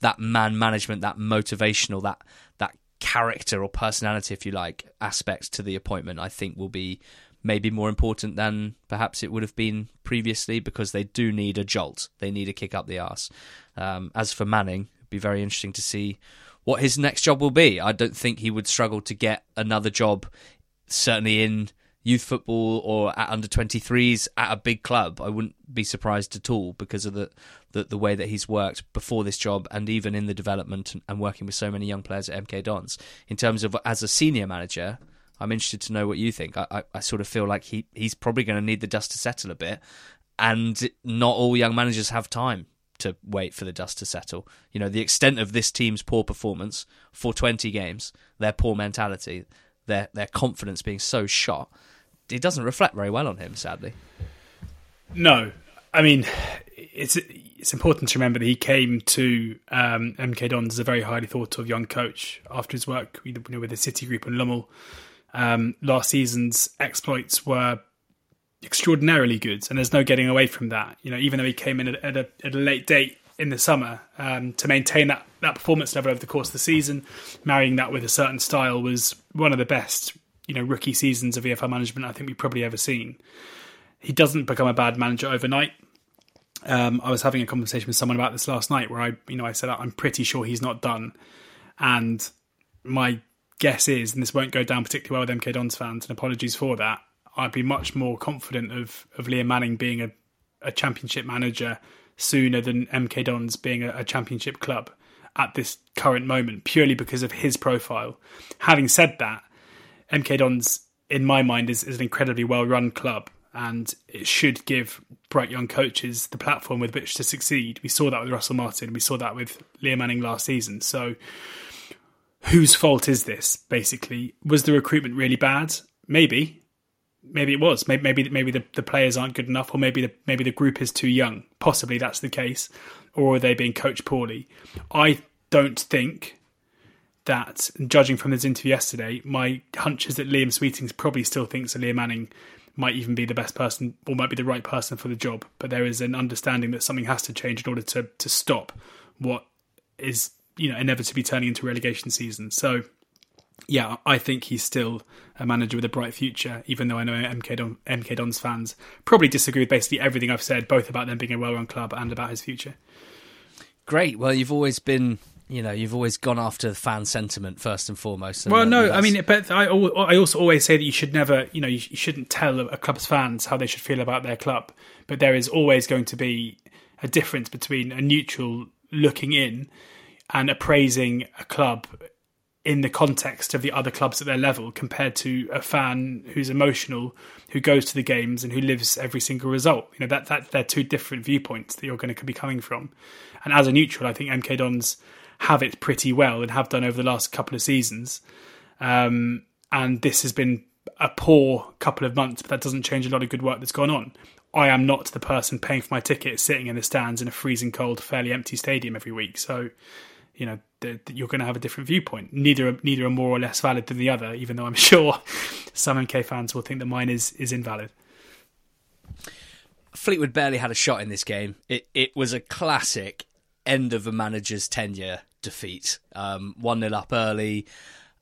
that man management, that motivational, that that character or personality, if you like, aspect to the appointment, I think will be maybe more important than perhaps it would have been previously because they do need a jolt. They need a kick up the arse. Um, as for Manning, it'd be very interesting to see what his next job will be. I don't think he would struggle to get another job, certainly in youth football or at under 23s at a big club. I wouldn't be surprised at all because of the, the, the way that he's worked before this job and even in the development and, working with so many young players at MK Dons. In terms of as a senior manager, I'm interested to know what you think. I, I, I sort of feel like he, he's probably going to need the dust to settle a bit, and not all young managers have time to wait for the dust to settle. You know, the extent of this team's poor performance for 20 games, their poor mentality, their their confidence being so shot, it doesn't reflect very well on him, sadly. No, I mean, it's it's important to remember that he came to um, MK Dons as a very highly thought of young coach after his work you know, with the City Group and Lommel. um, last season's exploits were extraordinarily good, and there's no getting away from that. You know, even though he came in at, a, at a, late date in the summer um, to maintain that that performance level over the course of the season, marrying that with a certain style was one of the best you know rookie seasons of EFL management I think we've probably ever seen. He doesn't become a bad manager overnight. Um, I was having a conversation with someone about this last night, where I, you know, I said I'm pretty sure he's not done, and my guess is, and this won't go down particularly well with MK Dons fans, and apologies for that, I'd be much more confident of of Liam Manning being a, a championship manager sooner than MK Dons being a, a championship club at this current moment, purely because of his profile. Having said that, MK Dons, in my mind, is, is an incredibly well run club and it should give bright young coaches the platform with which to succeed. We saw that with Russell Martin, we saw that with Liam Manning last season. So whose fault is this? Basically, was the recruitment really bad? Maybe, maybe it was. Maybe maybe, maybe the, the players aren't good enough, or maybe the maybe the group is too young. Possibly that's the case, or are they being coached poorly? I don't think that. Judging from his interview yesterday, my hunch is that Liam Sweeting's probably still thinks that Liam Manning might even be the best person or might be the right person for the job. But there is an understanding that something has to change in order to to stop what is you know inevitably turning into relegation season. So yeah, I think he's still a manager with a bright future, even though I know MK, Don, MK Dons fans probably disagree with basically everything I've said, both about them being a well run club and about his future. Great. Well, you've always been, you know, you've always gone after fan sentiment first and foremost. well, no, I mean, but I, I also always say that you should never, you know, you, shouldn't tell a club's fans how they should feel about their club. But there is always going to be a difference between a neutral looking in and appraising a club in the context of the other clubs at their level compared to a fan who's emotional, who goes to the games and who lives every single result. You know that that they're two different viewpoints that you're going to be coming from. And as a neutral, I think MK Dons have it pretty well and have done over the last couple of seasons. Um, and this has been a poor couple of months, but that doesn't change a lot of good work that's gone on. I am not the person paying for my ticket, sitting in the stands in a freezing cold, fairly empty stadium every week. So you know you're going to have a different viewpoint. Neither neither are more or less valid than the other. Even though I'm sure some MK fans will think that mine is is invalid. Fleetwood barely had a shot in this game. It it was a classic end of a manager's tenure defeat. Um, one 0 up early.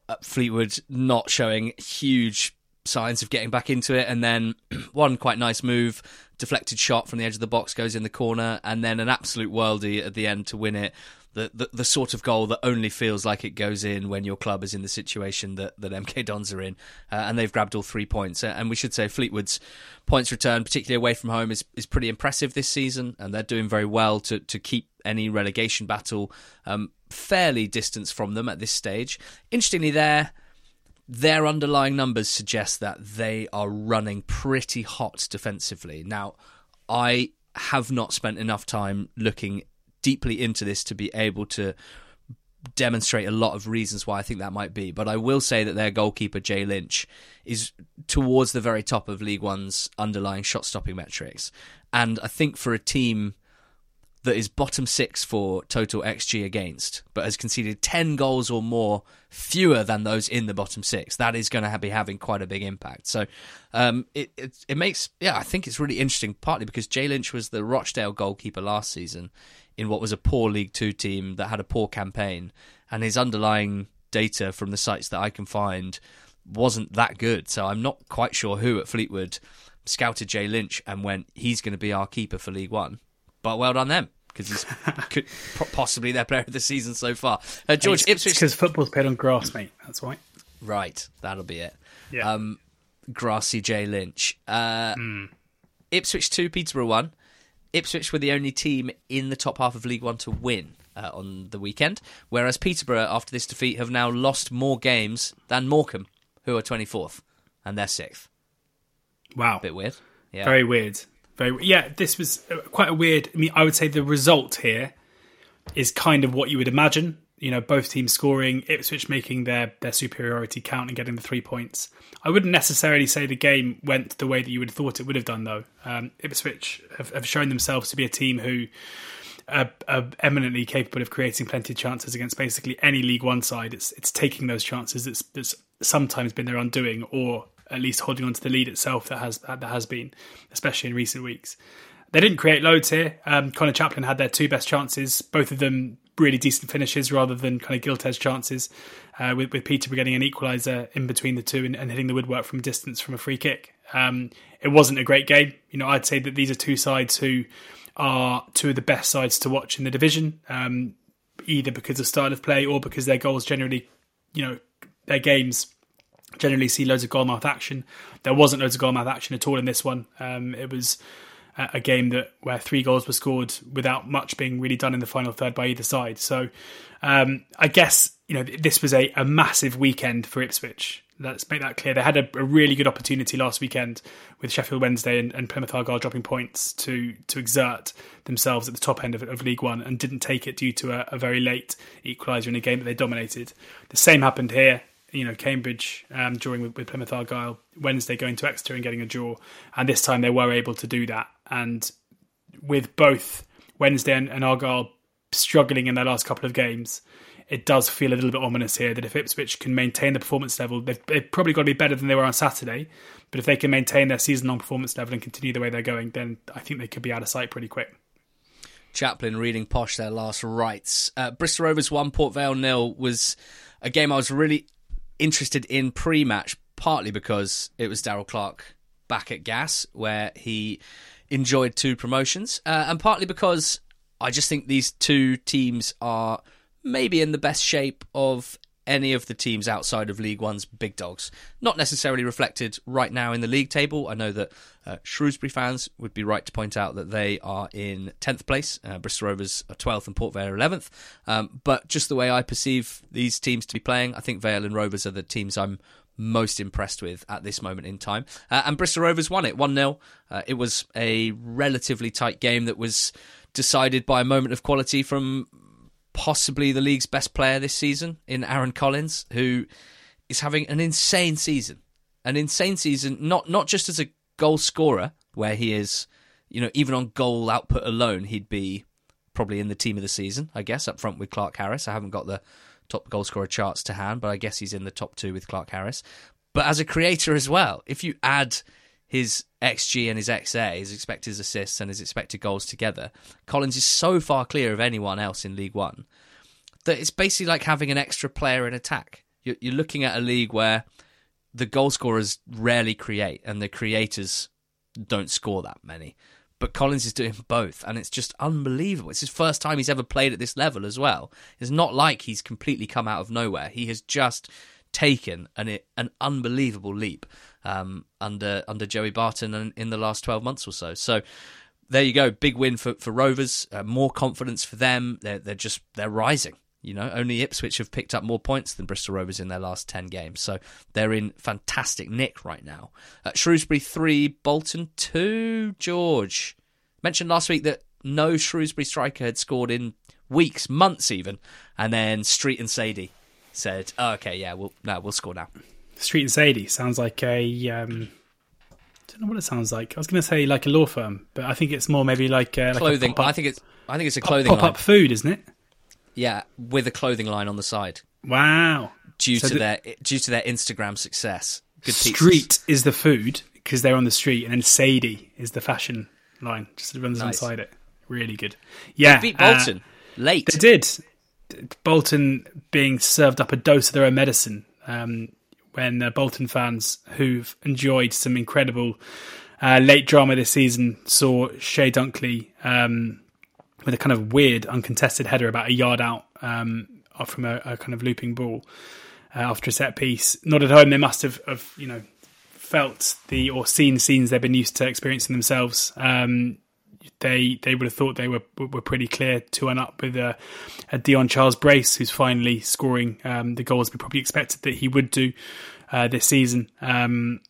Uh, Fleetwood not showing huge signs of getting back into it, and then one quite nice move, deflected shot from the edge of the box goes in the corner, and then an absolute worldie at the end to win it the, the, the sort of goal that only feels like it goes in when your club is in the situation that, that MK Dons are in, uh, and they've grabbed all three points. Uh, and we should say Fleetwood's points return, particularly away from home, is is pretty impressive this season, and they're doing very well to to keep any relegation battle um, fairly distanced from them at this stage. Interestingly, there their underlying numbers suggest that they are running pretty hot defensively. Now, I have not spent enough time looking deeply into this to be able to demonstrate a lot of reasons why I think that might be. But I will say that their goalkeeper, Jay Lynch, is towards the very top of League One's underlying shot stopping metrics. And I think for a team that is bottom six for total XG against, but has conceded 10 goals or more fewer than those in the bottom six, that is going to be having quite a big impact. So um, it, it, it makes, yeah, I think it's really interesting, partly because Jay Lynch was the Rochdale goalkeeper last season in what was a poor League Two team that had a poor campaign, and his underlying data from the sites that I can find wasn't that good. So I'm not quite sure who at Fleetwood scouted Jay Lynch and went, he's going to be our keeper for League One. But well done them because he's could, possibly their player of the season so far. Uh, George it's, Ipswich because football's played on grass, mate. That's why. Right, that'll be it. Yeah. Um, grassy Jay Lynch. Uh, Hmm. Ipswich two, Peterborough one. Ipswich were the only team in the top half of League One to win uh, on the weekend, whereas Peterborough, after this defeat, have now lost more games than Morecambe, who are twenty fourth, and they're sixth. Wow. Bit weird. Yeah. Very weird. Very yeah. This was uh, quite a weird. I mean, I would say the result here is kind of what you would imagine. You know, both teams scoring, Ipswich making their their superiority count and getting the three points. I wouldn't necessarily say the game went the way that you would have thought it would have done, though. Um, Ipswich have, have shown themselves to be a team who are, are eminently capable of creating plenty of chances against basically any League One side. It's it's taking those chances that's, that's sometimes been their undoing, or at least holding on to the lead itself that has that has been, especially in recent weeks. They didn't create loads here. Um, Connor Chaplin had their two best chances, both of them really decent finishes rather than kind of gilt edge chances. Uh, with, with Peter getting an equaliser in between the two and, and, hitting the woodwork from distance from a free kick. Um, it wasn't a great game. You know, I'd say that these are two sides who are two of the best sides to watch in the division, um, either because of style of play or because their goals generally, you know, their games generally see loads of goalmouth action. There wasn't loads of goalmouth action at all in this one. Um, it was a game that where three goals were scored without much being really done in the final third by either side. So um, I guess you know this was a, a, massive weekend for Ipswich. Let's make that clear. They had a, a really good opportunity last weekend with Sheffield Wednesday and, and, Plymouth Argyle dropping points to to exert themselves at the top end of, of League One and didn't take it due to a, a very late equaliser in a game that they dominated. The same happened here you know Cambridge um, drawing with, with, Plymouth Argyle, Wednesday going to Exeter and getting a draw, and this time they were able to do that. And with both Wednesday and, and Argyle struggling in their last couple of games, it does feel a little bit ominous here that if Ipswich can maintain the performance level, they've, they've probably got to be better than they were on Saturday. But if they can maintain their season-long performance level and continue the way they're going, then I think they could be out of sight pretty quick. Chaplin reading posh their last rites. Uh, Bristol Rovers one, Port Vale nil was a game I was really interested in pre-match, partly because it was Darrell Clarke back at Gas, where he enjoyed two promotions, uh, and partly because I just think these two teams are maybe in the best shape of any of the teams outside of League One's big dogs. Not necessarily reflected right now in the league table. I know that uh, Shrewsbury fans would be right to point out that they are in 10th place. Uh, Bristol Rovers are 12th and Port Vale are 11th. Um, but just the way I perceive these teams to be playing, I think Vale and Rovers are the teams I'm most impressed with at this moment in time. Uh, and Bristol Rovers won it 1 0. Uh, it was a relatively tight game that was decided by a moment of quality from possibly the league's best player this season in Aaron Collins, who is having an insane season. An insane season, not not just as a goal scorer, where he is, you know, even on goal output alone, he'd be probably in the team of the season, I guess, up front with Clarke-Harris. I haven't got the top goal scorer charts to hand, but I guess he's in the top two with Clarke-Harris. But as a creator as well, if you add his XG and his XA, his expected assists and his expected goals together, Collins is so far clear of anyone else in League One that it's basically like having an extra player in attack. You're, you're looking at a league where the goal scorers rarely create and the creators don't score that many. But Collins is doing both, and it's just unbelievable. It's his first time he's ever played at this level as well. It's not like he's completely come out of nowhere. He has just taken an an unbelievable leap um, under under Joey Barton in, in the last twelve months or so. So there you go, big win for for Rovers. Uh, more confidence for them. They're they're just they're rising. You know, only Ipswich have picked up more points than Bristol Rovers in their last 10 games. So they're in fantastic nick right now. Uh, Shrewsbury 3, Bolton 2. George. Mentioned last week that no Shrewsbury striker had scored in weeks, months even. And then Street and Saydee said, oh, okay, yeah, we'll, no, we'll score now. Street and Saydee sounds like a um, don't know what it sounds like. I was going to say like a law firm, but I think it's more maybe like, uh, like clothing. I think it's I think it's a clothing pop up food, isn't it? Yeah, with a clothing line on the side. Wow. Due so to the, their due to their Instagram success. Good street pizzas. is the food because they're on the street, and then Saydee is the fashion line. Just runs nice. inside it. Really good. Yeah, they beat Bolton uh, late. They did. Bolton being served up a dose of their own medicine. Um, when uh, Bolton fans who've enjoyed some incredible uh, late drama this season saw Chey Dunkley um, with a kind of weird uncontested header about a yard out um, from a, a, kind of looping ball uh, after a set piece. Not at home, they must have, have, you know felt the or seen scenes they've been used to experiencing themselves. Um, they they would have thought they were were pretty clear to one up with a, a Dion Charles Brace, who's finally scoring um, the goals we probably expected that he would do uh, this season. Um,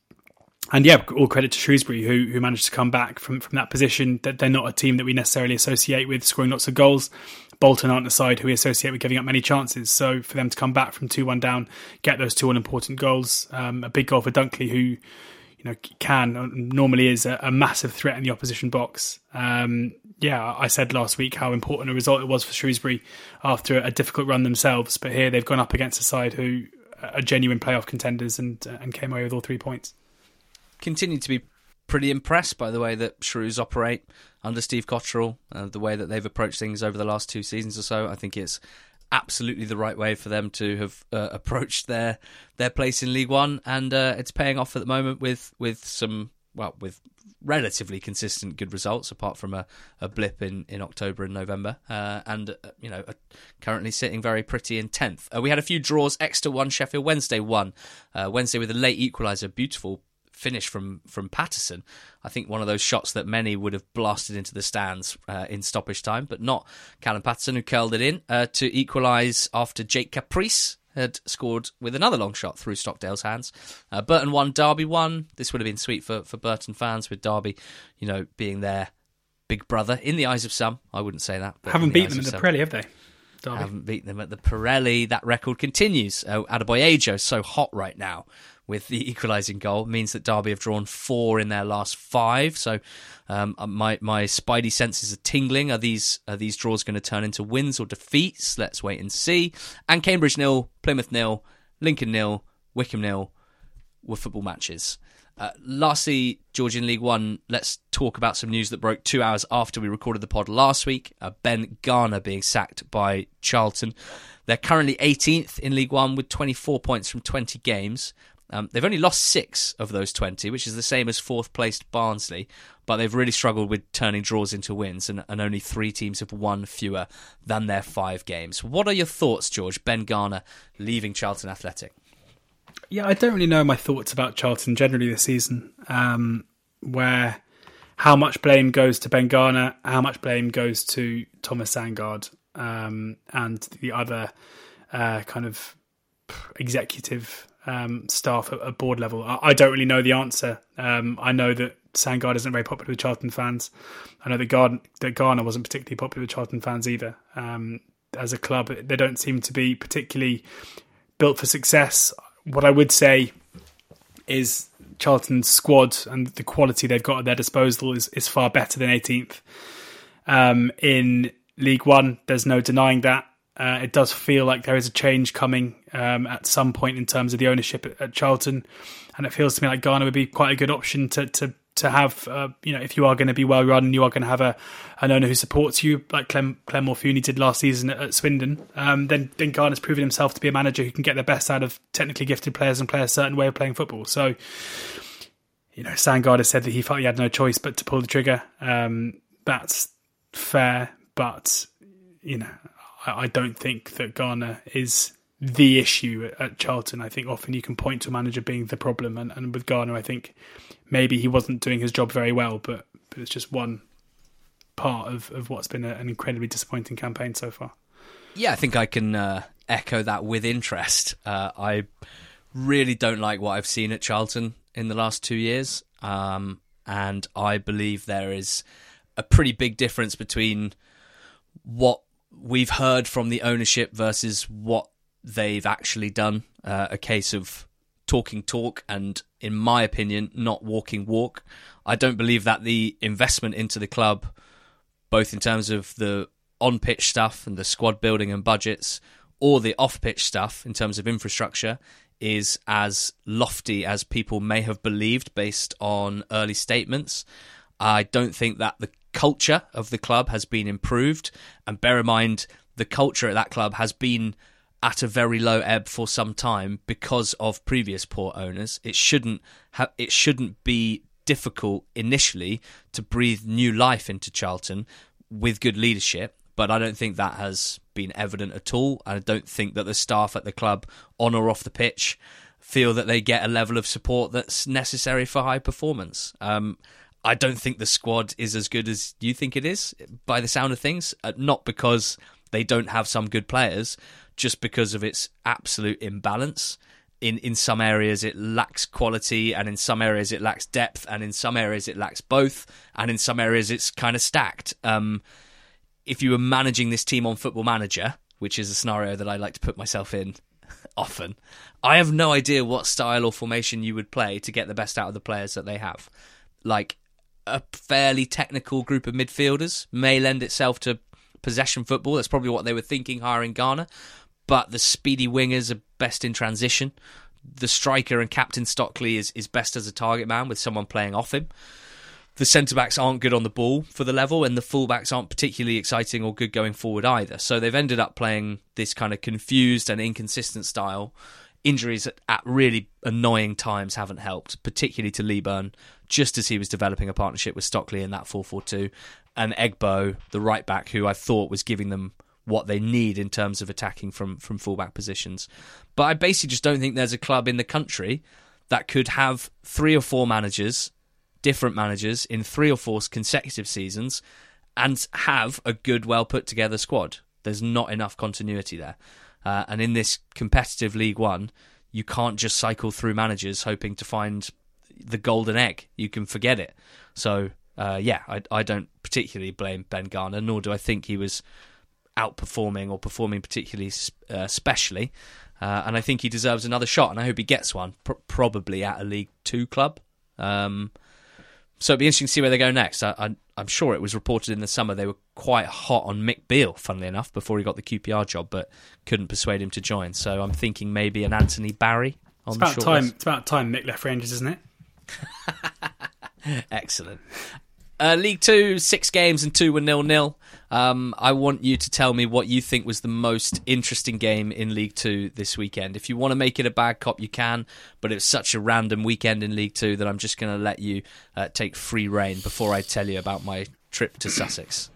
and yeah, all credit to Shrewsbury who who managed to come back from from that position. That they're not a team that we necessarily associate with scoring lots of goals. Bolton aren't the side who we associate with giving up many chances. So for them to come back from two one down, get those two all important goals, um, a big goal for Dunkley who you know can normally is a, a massive threat in the opposition box. Um, yeah, I said last week how important a result it was for Shrewsbury after a difficult run themselves, but here they've gone up against a side who are genuine playoff contenders and and came away with all three points continue to be pretty impressed by the way that Shrews operate under Steve Cotterill, uh, the way that they've approached things over the last two seasons or so. I think it's absolutely the right way for them to have uh, approached their their place in League One, and uh, it's paying off at the moment with with some well with relatively consistent good results, apart from a, a blip in, in October and November, uh, and uh, you know currently sitting very pretty in tenth. Uh, we had a few draws: Exeter one, Sheffield Wednesday one, Wednesday with a late equaliser, beautiful finish from from Paterson. I think one of those shots that many would have blasted into the stands uh, in stoppage time, but not Callum Paterson who curled it in uh, to equalise after Jake Caprice had scored with another long shot through Stockdale's hands. Uh, Burton won, Derby won. This would have been sweet for, for Burton fans with Derby, you know, being their big brother in the eyes of some. I wouldn't say that. Haven't beaten them at the Pirelli, have they? Derby. Haven't beaten them at the Pirelli. That record continues. Oh, Adebayo so hot right now with the equalising goal means that Derby have drawn four in their last five. So um, uh, my my spidey senses are tingling. Are these are these draws going to turn into wins or defeats? Let's wait and see. And Cambridge nil, Plymouth nil, Lincoln nil, Wycombe nil were football matches. Uh, lastly, Georgian League One, let's talk about some news that broke two hours after we recorded the pod last week. Uh, ben Garner being sacked by Charlton. They're currently 18th in League One with 24 points from 20 games. Um, they've only lost six of those 20, which is the same as fourth placed Barnsley, but they've really struggled with turning draws into wins, and, and only three teams have won fewer than their five games. What are your thoughts, George? Ben Garner leaving Charlton Athletic? Yeah, I don't really know my thoughts about Charlton generally this season, um, where how much blame goes to Ben Garner, how much blame goes to Thomas Sandgaard, um, and the other uh, kind of executive um, staff at, at, board level. I, I, don't really know the answer. Um, I know that Sandgaard isn't very popular with Charlton fans. I know that, Gard- that Garner wasn't particularly popular with Charlton fans either. Um, as a club, they don't seem to be particularly built for success. What I would say is Charlton's squad and the quality they've got at their disposal is, is far better than 18th. Um, in League One, there's no denying that. Uh, it does feel like there is a change coming um, at some point in terms of the ownership at, at, Charlton, and it feels to me like Garner would be quite a good option to to to have. Uh, you know, if you are going to be well run, you are going to have a an owner who supports you, like Clem Clem Morfuni did last season at, at Swindon. Um, then then Garner's proven himself to be a manager who can get the best out of technically gifted players and play a certain way of playing football. So, you know, Sandgaard has said that he felt he had no choice but to pull the trigger. Um, that's fair, but you know, I, don't think that Garner is the issue at, at, Charlton. I think often you can point to a manager being the problem, and, and with Garner, I think maybe he wasn't doing his job very well, but but it's just one part of, of what's been a, an incredibly disappointing campaign so far. Yeah, I think I can uh, echo that with interest. Uh, I really don't like what I've seen at Charlton in the last two years, um, and I believe there is a pretty big difference between what we've heard from the ownership versus what they've actually done. Uh, a case of talking talk and, in my opinion, not walking walk. I don't believe that the investment into the club, both in terms of the on pitch stuff and the squad building and budgets, or the off pitch stuff in terms of infrastructure, is as lofty as people may have believed based on early statements. I don't think that the culture of the club has been improved. And bear in mind, the culture at that club has been at a very low ebb for some time because of previous poor owners. It shouldn't ha- it shouldn't be difficult initially to breathe new life into Charlton with good leadership, but I don't think that has been evident at all. I don't think that the staff at the club, on or off the pitch, feel that they get a level of support that's necessary for high performance. Um, I don't think the squad is as good as you think it is, by the sound of things. Uh, not because they don't have some good players, just because of its absolute imbalance. In in some areas it lacks quality, and in some areas it lacks depth, and in some areas it lacks both, and in some areas it's kind of stacked. Um, if you were managing this team on Football Manager, which is a scenario that I like to put myself in often, I have no idea what style or formation you would play to get the best out of the players that they have. Like a fairly technical group of midfielders may lend itself to possession football. That's probably what they were thinking hiring Garner. But the speedy wingers are best in transition. The striker and captain Stockley is, is best as a target man with someone playing off him. The centre backs aren't good on the ball for the level, and the full backs aren't particularly exciting or good going forward either. So they've ended up playing this kind of confused and inconsistent style. Injuries at, at really annoying times haven't helped, particularly to Leaburn, just as he was developing a partnership with Stockley in that 4 4 2 and Egbo, the right back, who I thought was giving them what they need in terms of attacking from from fullback positions. But I basically just don't think there's a club in the country that could have three or four managers, different managers in three or four consecutive seasons and have a good, well put together squad. There's not enough continuity there. Uh, and in this competitive League One, you can't just cycle through managers hoping to find the golden egg. You can forget it. So uh, yeah, I, I don't particularly blame Ben Garner, nor do I think he was outperforming or performing particularly uh, specially. Uh, and I think he deserves another shot, and I hope he gets one, pr- probably at a League Two club. Um, so it'd be interesting to see where they go next. I, am sure it was reported in the summer they were quite hot on Mick Beale, funnily enough, before he got the QPR job, but couldn't persuade him to join. So I'm thinking maybe an Anthony Barry on it's the about short time. list. It's about time Mick left Rangers, isn't it? Excellent. Uh, League Two, six games and two were nil nil. Um, I want you to tell me what you think was the most interesting game in League Two this weekend. If you want to make it a bad cop, you can, but it's such a random weekend in League Two that I'm just going to let you uh, take free reign before I tell you about my trip to Sussex.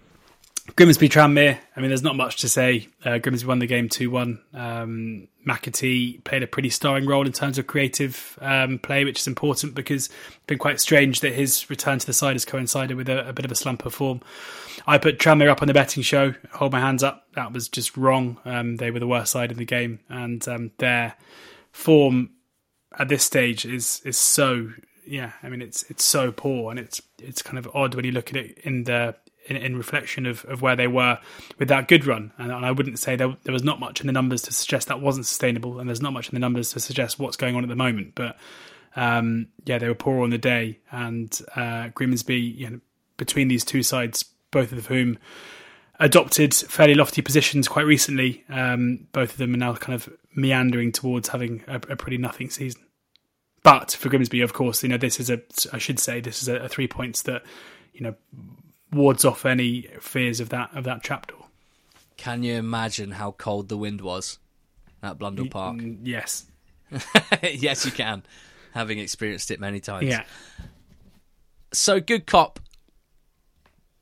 Grimsby Tranmere. I mean, there's not much to say. Uh, Grimsby won the game 2 1. Um, McAtee played a pretty starring role in terms of creative um, play, which is important because it's been quite strange that his return to the side has coincided with a, a bit of a slump of form. I put Tranmere up on the betting show. Hold my hands up. That was just wrong. Um, they were the worst side in the game, and um, their form at this stage is is so yeah. I mean, it's it's so poor, and it's it's kind of odd when you look at it in the in, in reflection of, of where they were with that good run. And, and I wouldn't say there, there was not much in the numbers to suggest that wasn't sustainable, and there's not much in the numbers to suggest what's going on at the moment. But um, yeah, they were poor on the day, and uh, Grimsby, you know, between these two sides, both of whom adopted fairly lofty positions quite recently, um, both of them are now kind of meandering towards having a, a pretty nothing season. But for Grimsby, of course, you know this is a. I should say this is a, a three points that you know wards off any fears of that of that trapdoor. Can you imagine how cold the wind was at Blundell Park? Mm, yes. yes, you can, having experienced it many times. Yeah. So, good cop,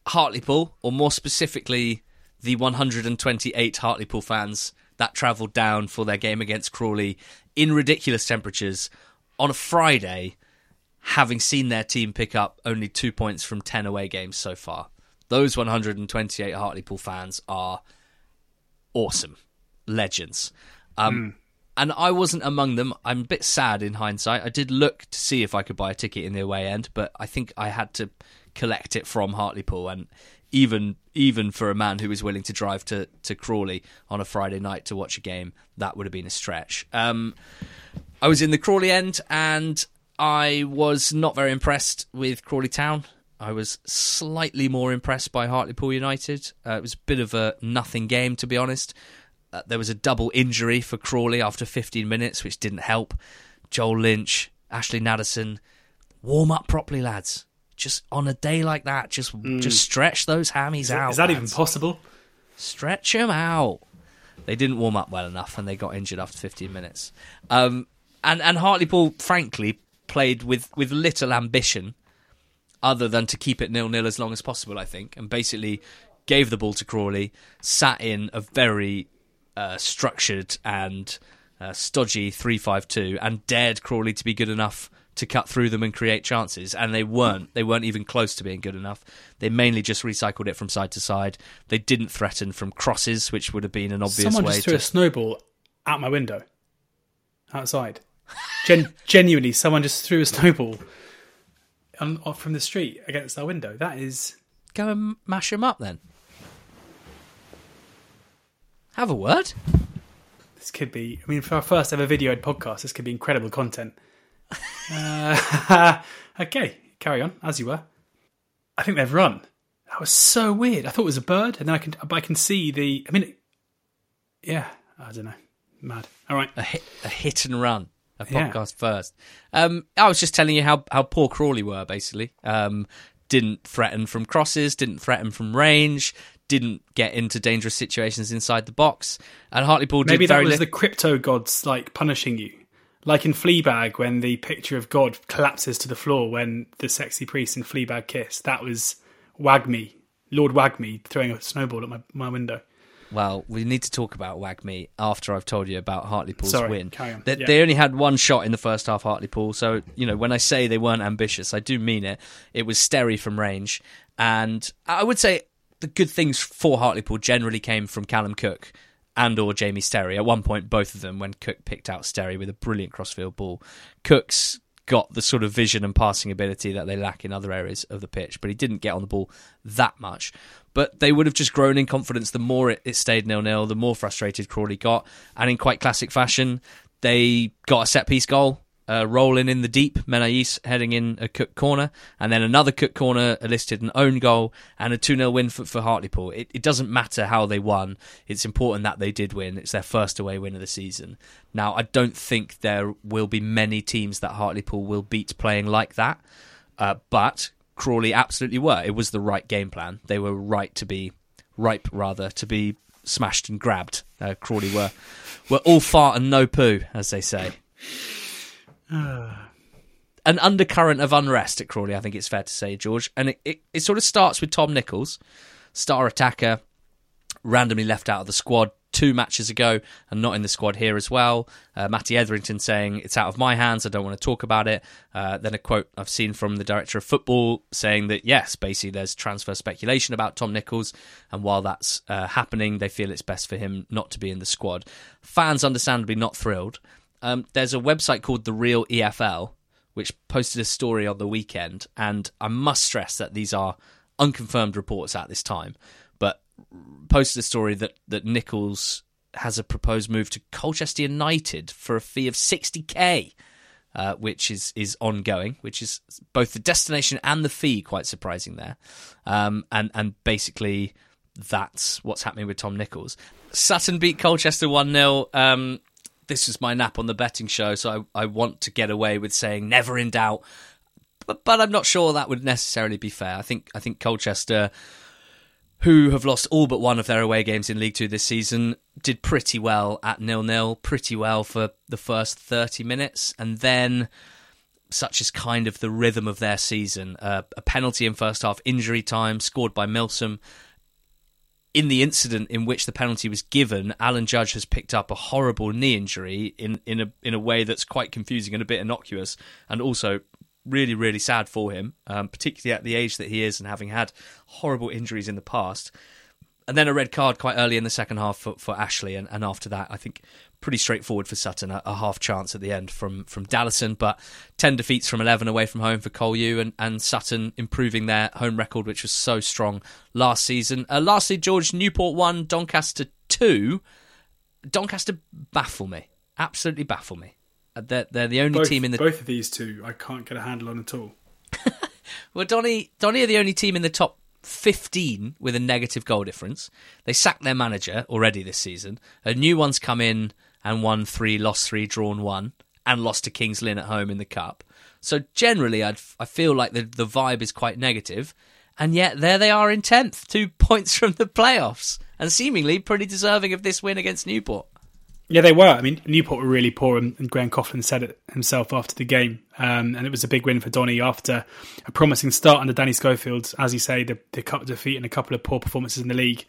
Hartlepool, or more specifically, the 128 Hartlepool fans that travelled down for their game against Crawley in ridiculous temperatures on a Friday having seen their team pick up only two points from 10 away games so far. Those 128 Hartlepool fans are awesome, legends. Um, mm. And I wasn't among them. I'm a bit sad in hindsight. I did look to see if I could buy a ticket in the away end, but I think I had to collect it from Hartlepool. And even even for a man who was willing to drive to to Crawley on a Friday night to watch a game, that would have been a stretch. Um, I was in the Crawley end, and I was not very impressed with Crawley Town. I was slightly more impressed by Hartlepool United. Uh, it was a bit of a nothing game, to be honest. Uh, there was a double injury for Crawley after 15 minutes, which didn't help. Joel Lynch, Ashley Nadesan, warm up properly, lads. Just on a day like that, just just stretch those hammies Is, out. is that even possible? Stretch them out. They didn't warm up well enough, and they got injured after 15 minutes. Um, and and Hartlepool, frankly, played with with little ambition, other than to keep it nil nil as long as possible. I think, and basically gave the ball to Crawley, sat in a very uh, structured and uh, stodgy three five two, and dared Crawley to be good enough to cut through them and create chances, and they weren't. They weren't even close to being good enough. They mainly just recycled it from side to side. They didn't threaten from crosses, which would have been an obvious Someone way just threw to. a snowball out my window, outside. Gen- genuinely, someone just threw a snowball on, off from the street against our window. That is Go and mash them up then. Have a word. this could be. I mean, for our first ever video ed podcast, this could be incredible content. Uh, okay, carry on as you were. I think they've run. That was so weird. I thought it was a bird, and then I can, but I can see the. I mean, it- yeah, I don't know, mad. All right, a hit, a hit and run. A Yeah. podcast first. Um, I was just telling you how, how poor Crawley were, basically. Um, didn't threaten from crosses, didn't threaten from range, didn't get into dangerous situations inside the box. And Hartlepool did maybe that was li- the crypto gods like punishing you, like in Fleabag when the picture of God collapses to the floor when the sexy priest in Fleabag kiss. That was Wagme, Lord Wagme, throwing a snowball at my, my window. Well, we need to talk about Wagme after I've told you about Hartlepool's Sorry, win. They, Yeah. they only had one shot in the first half, Hartlepool. So, you know, when I say they weren't ambitious, I do mean it. It was Sterry from range. And I would say the good things for Hartlepool generally came from Callum Cook and or Jamie Sterry. At one point, both of them, when Cook picked out Sterry with a brilliant crossfield ball. Cook's got the sort of vision and passing ability that they lack in other areas of the pitch, but he didn't get on the ball that much. But they would have just grown in confidence the more it, it stayed nil nil, the more frustrated Crawley got. And in quite classic fashion, they got a set piece goal, uh, rolling in the deep, Menais heading in a Cook corner, and then another Cook corner elicited an own goal and a 2 0 win for, for Hartlepool. It, it doesn't matter how they won, it's important that they did win. It's their first away win of the season. Now, I don't think there will be many teams that Hartlepool will beat playing like that, uh, but Crawley absolutely were. It was the right game plan. They were right to be, ripe rather, to be smashed and grabbed. Uh, Crawley were, were all fart and no poo, as they say an undercurrent of unrest at Crawley, I think it's fair to say, George. And it, it, it sort of starts with Tom Nichols, star attacker, randomly left out of the squad two matches ago and not in the squad here as well. Uh, Matty Etherington saying, It's out of my hands, I don't want to talk about it. Uh, then a quote I've seen from the director of football saying that, yes, basically there's transfer speculation about Tom Nichols, and while that's uh, happening, they feel it's best for him not to be in the squad. Fans, understandably, not thrilled. Um, there's a website called The Real EFL, which posted a story on the weekend, and I must stress that these are unconfirmed reports at this time, posted a story that that Nichols has a proposed move to Colchester United for a fee of 60k. Uh, which is is ongoing, which is both the destination and the fee quite surprising there, um, and and basically that's what's happening with Tom Nichols. Sutton beat Colchester one 0 um, This was my nap on the betting show, so I, I want to get away with saying never in doubt, but but I'm not sure that would necessarily be fair. I think I think Colchester who have lost all but one of their away games in League Two this season, did pretty well at nil nil, pretty well for the first 30 minutes, and then such is kind of the rhythm of their season. Uh, a penalty in first half, injury time, scored by Milsom. In the incident in which the penalty was given, Alan Judge has picked up a horrible knee injury in, in a in a way that's quite confusing and a bit innocuous, and also really, really sad for him, um, particularly at the age that he is and having had horrible injuries in the past. and then a red card quite early in the second half for, for Ashley, and, and after that, I think pretty straightforward for Sutton. A, a, half chance at the end from from Dallison, but ten defeats from eleven away from home for Colu, and, and Sutton improving their home record, which was so strong last season. Uh, lastly, George Newport one, Doncaster two. Doncaster baffle me, absolutely baffle me. They're, they're the only both, team in the both of these two. I can't get a handle on at all. well, Donny, Donny are the only team in the top 15 with a negative goal difference. They sacked their manager already this season. A new one's come in and won three, lost three, drawn one, and lost to Kings Lynn at home in the cup. So generally, I'd, I feel like the the vibe is quite negative, and yet there they are in tenth, two points from the playoffs, and seemingly pretty deserving of this win against Newport. Yeah, they were. I mean, Newport were really poor, and, and Graham Coughlan said it himself after the game. Um, and it was a big win for Donny after a promising start under Danny Schofield. As you say, the, the cup defeat and a couple of poor performances in the league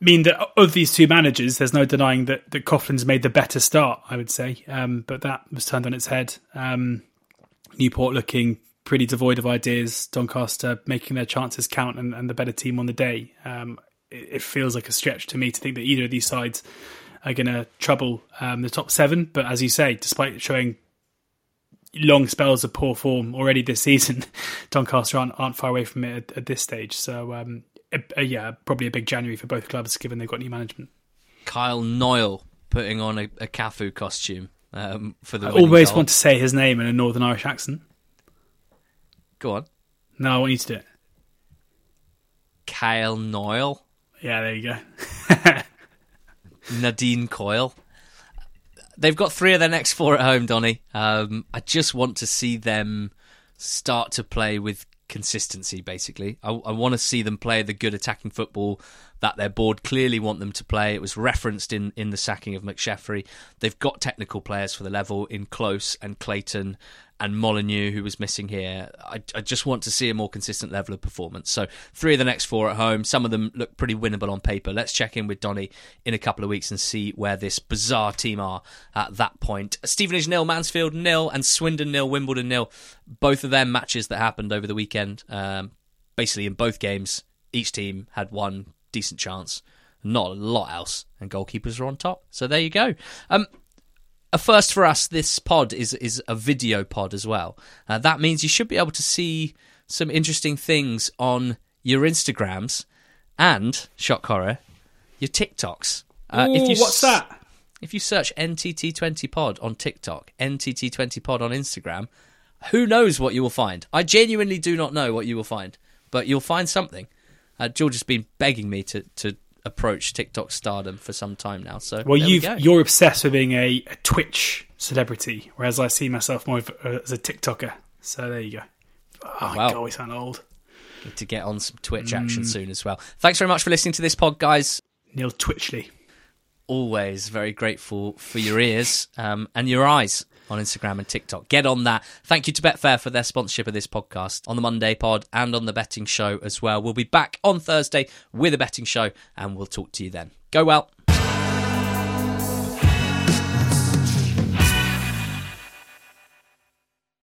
mean that of these two managers, there's no denying that, that Coughlan's made the better start, I would say. Um, but that was turned on its head. Um, Newport looking pretty devoid of ideas, Doncaster making their chances count and, and the better team on the day. Um, it, it, feels like a stretch to me to think that either of these sides are going to trouble um, the top seven. But as you say, despite showing long spells of poor form already this season, Doncaster aren't, aren't far away from it at, at this stage. So um, yeah, probably a big January for both clubs given they've got new management. Kyle Knoyle putting on a, a Cafu costume um, for the. I always goal. want to say his name in a Northern Irish accent. Go on. No, I want you to do it. Kyle Knoyle. Yeah, there you go. Nadine Coyle. They've got three of their next four at home, Donny. Um, I just want to see them start to play with consistency, basically. I, I want to see them play the good attacking football that their board clearly want them to play. It was referenced in, in the sacking of McSheffrey. They've got technical players for the level in Close and Clayton and Molyneux, who was missing here. I, I, just want to see a more consistent level of performance. So, three of the next four at home. Some of them look pretty winnable on paper. Let's check in with Donny in a couple of weeks and see where this bizarre team are at that point. Stevenage nil, Mansfield nil, and Swindon nil, Wimbledon nil. Both of them matches that happened over the weekend. Um, basically, in both games, each team had one decent chance. Not a lot else, and goalkeepers are on top. So there you go. Um, a first for us. This pod is is a video pod as well. Uh, that means you should be able to see some interesting things on your Instagrams and shock horror, your TikToks. Uh, Ooh, if you what's that? If you search NTT20 Pod on TikTok, NTT20 Pod on Instagram, who knows what you will find? I genuinely do not know what you will find, but you'll find something. Uh, George has been begging me to to approach TikTok stardom for some time now. So well, you've we you're obsessed with being a, a, Twitch celebrity, whereas I see myself more of, as a TikToker. So there you go. Oh, wow. God, we sound old. Need to get on some Twitch action mm. soon as well. Thanks very much for listening to this pod, guys. Neil Twitchley. Always very grateful for your ears um, and your eyes on Instagram and TikTok. Get on that. Thank you to Betfair for their sponsorship of this podcast on the Monday pod and on the betting show as well. We'll be back on Thursday with a betting show and we'll talk to you then. Go well.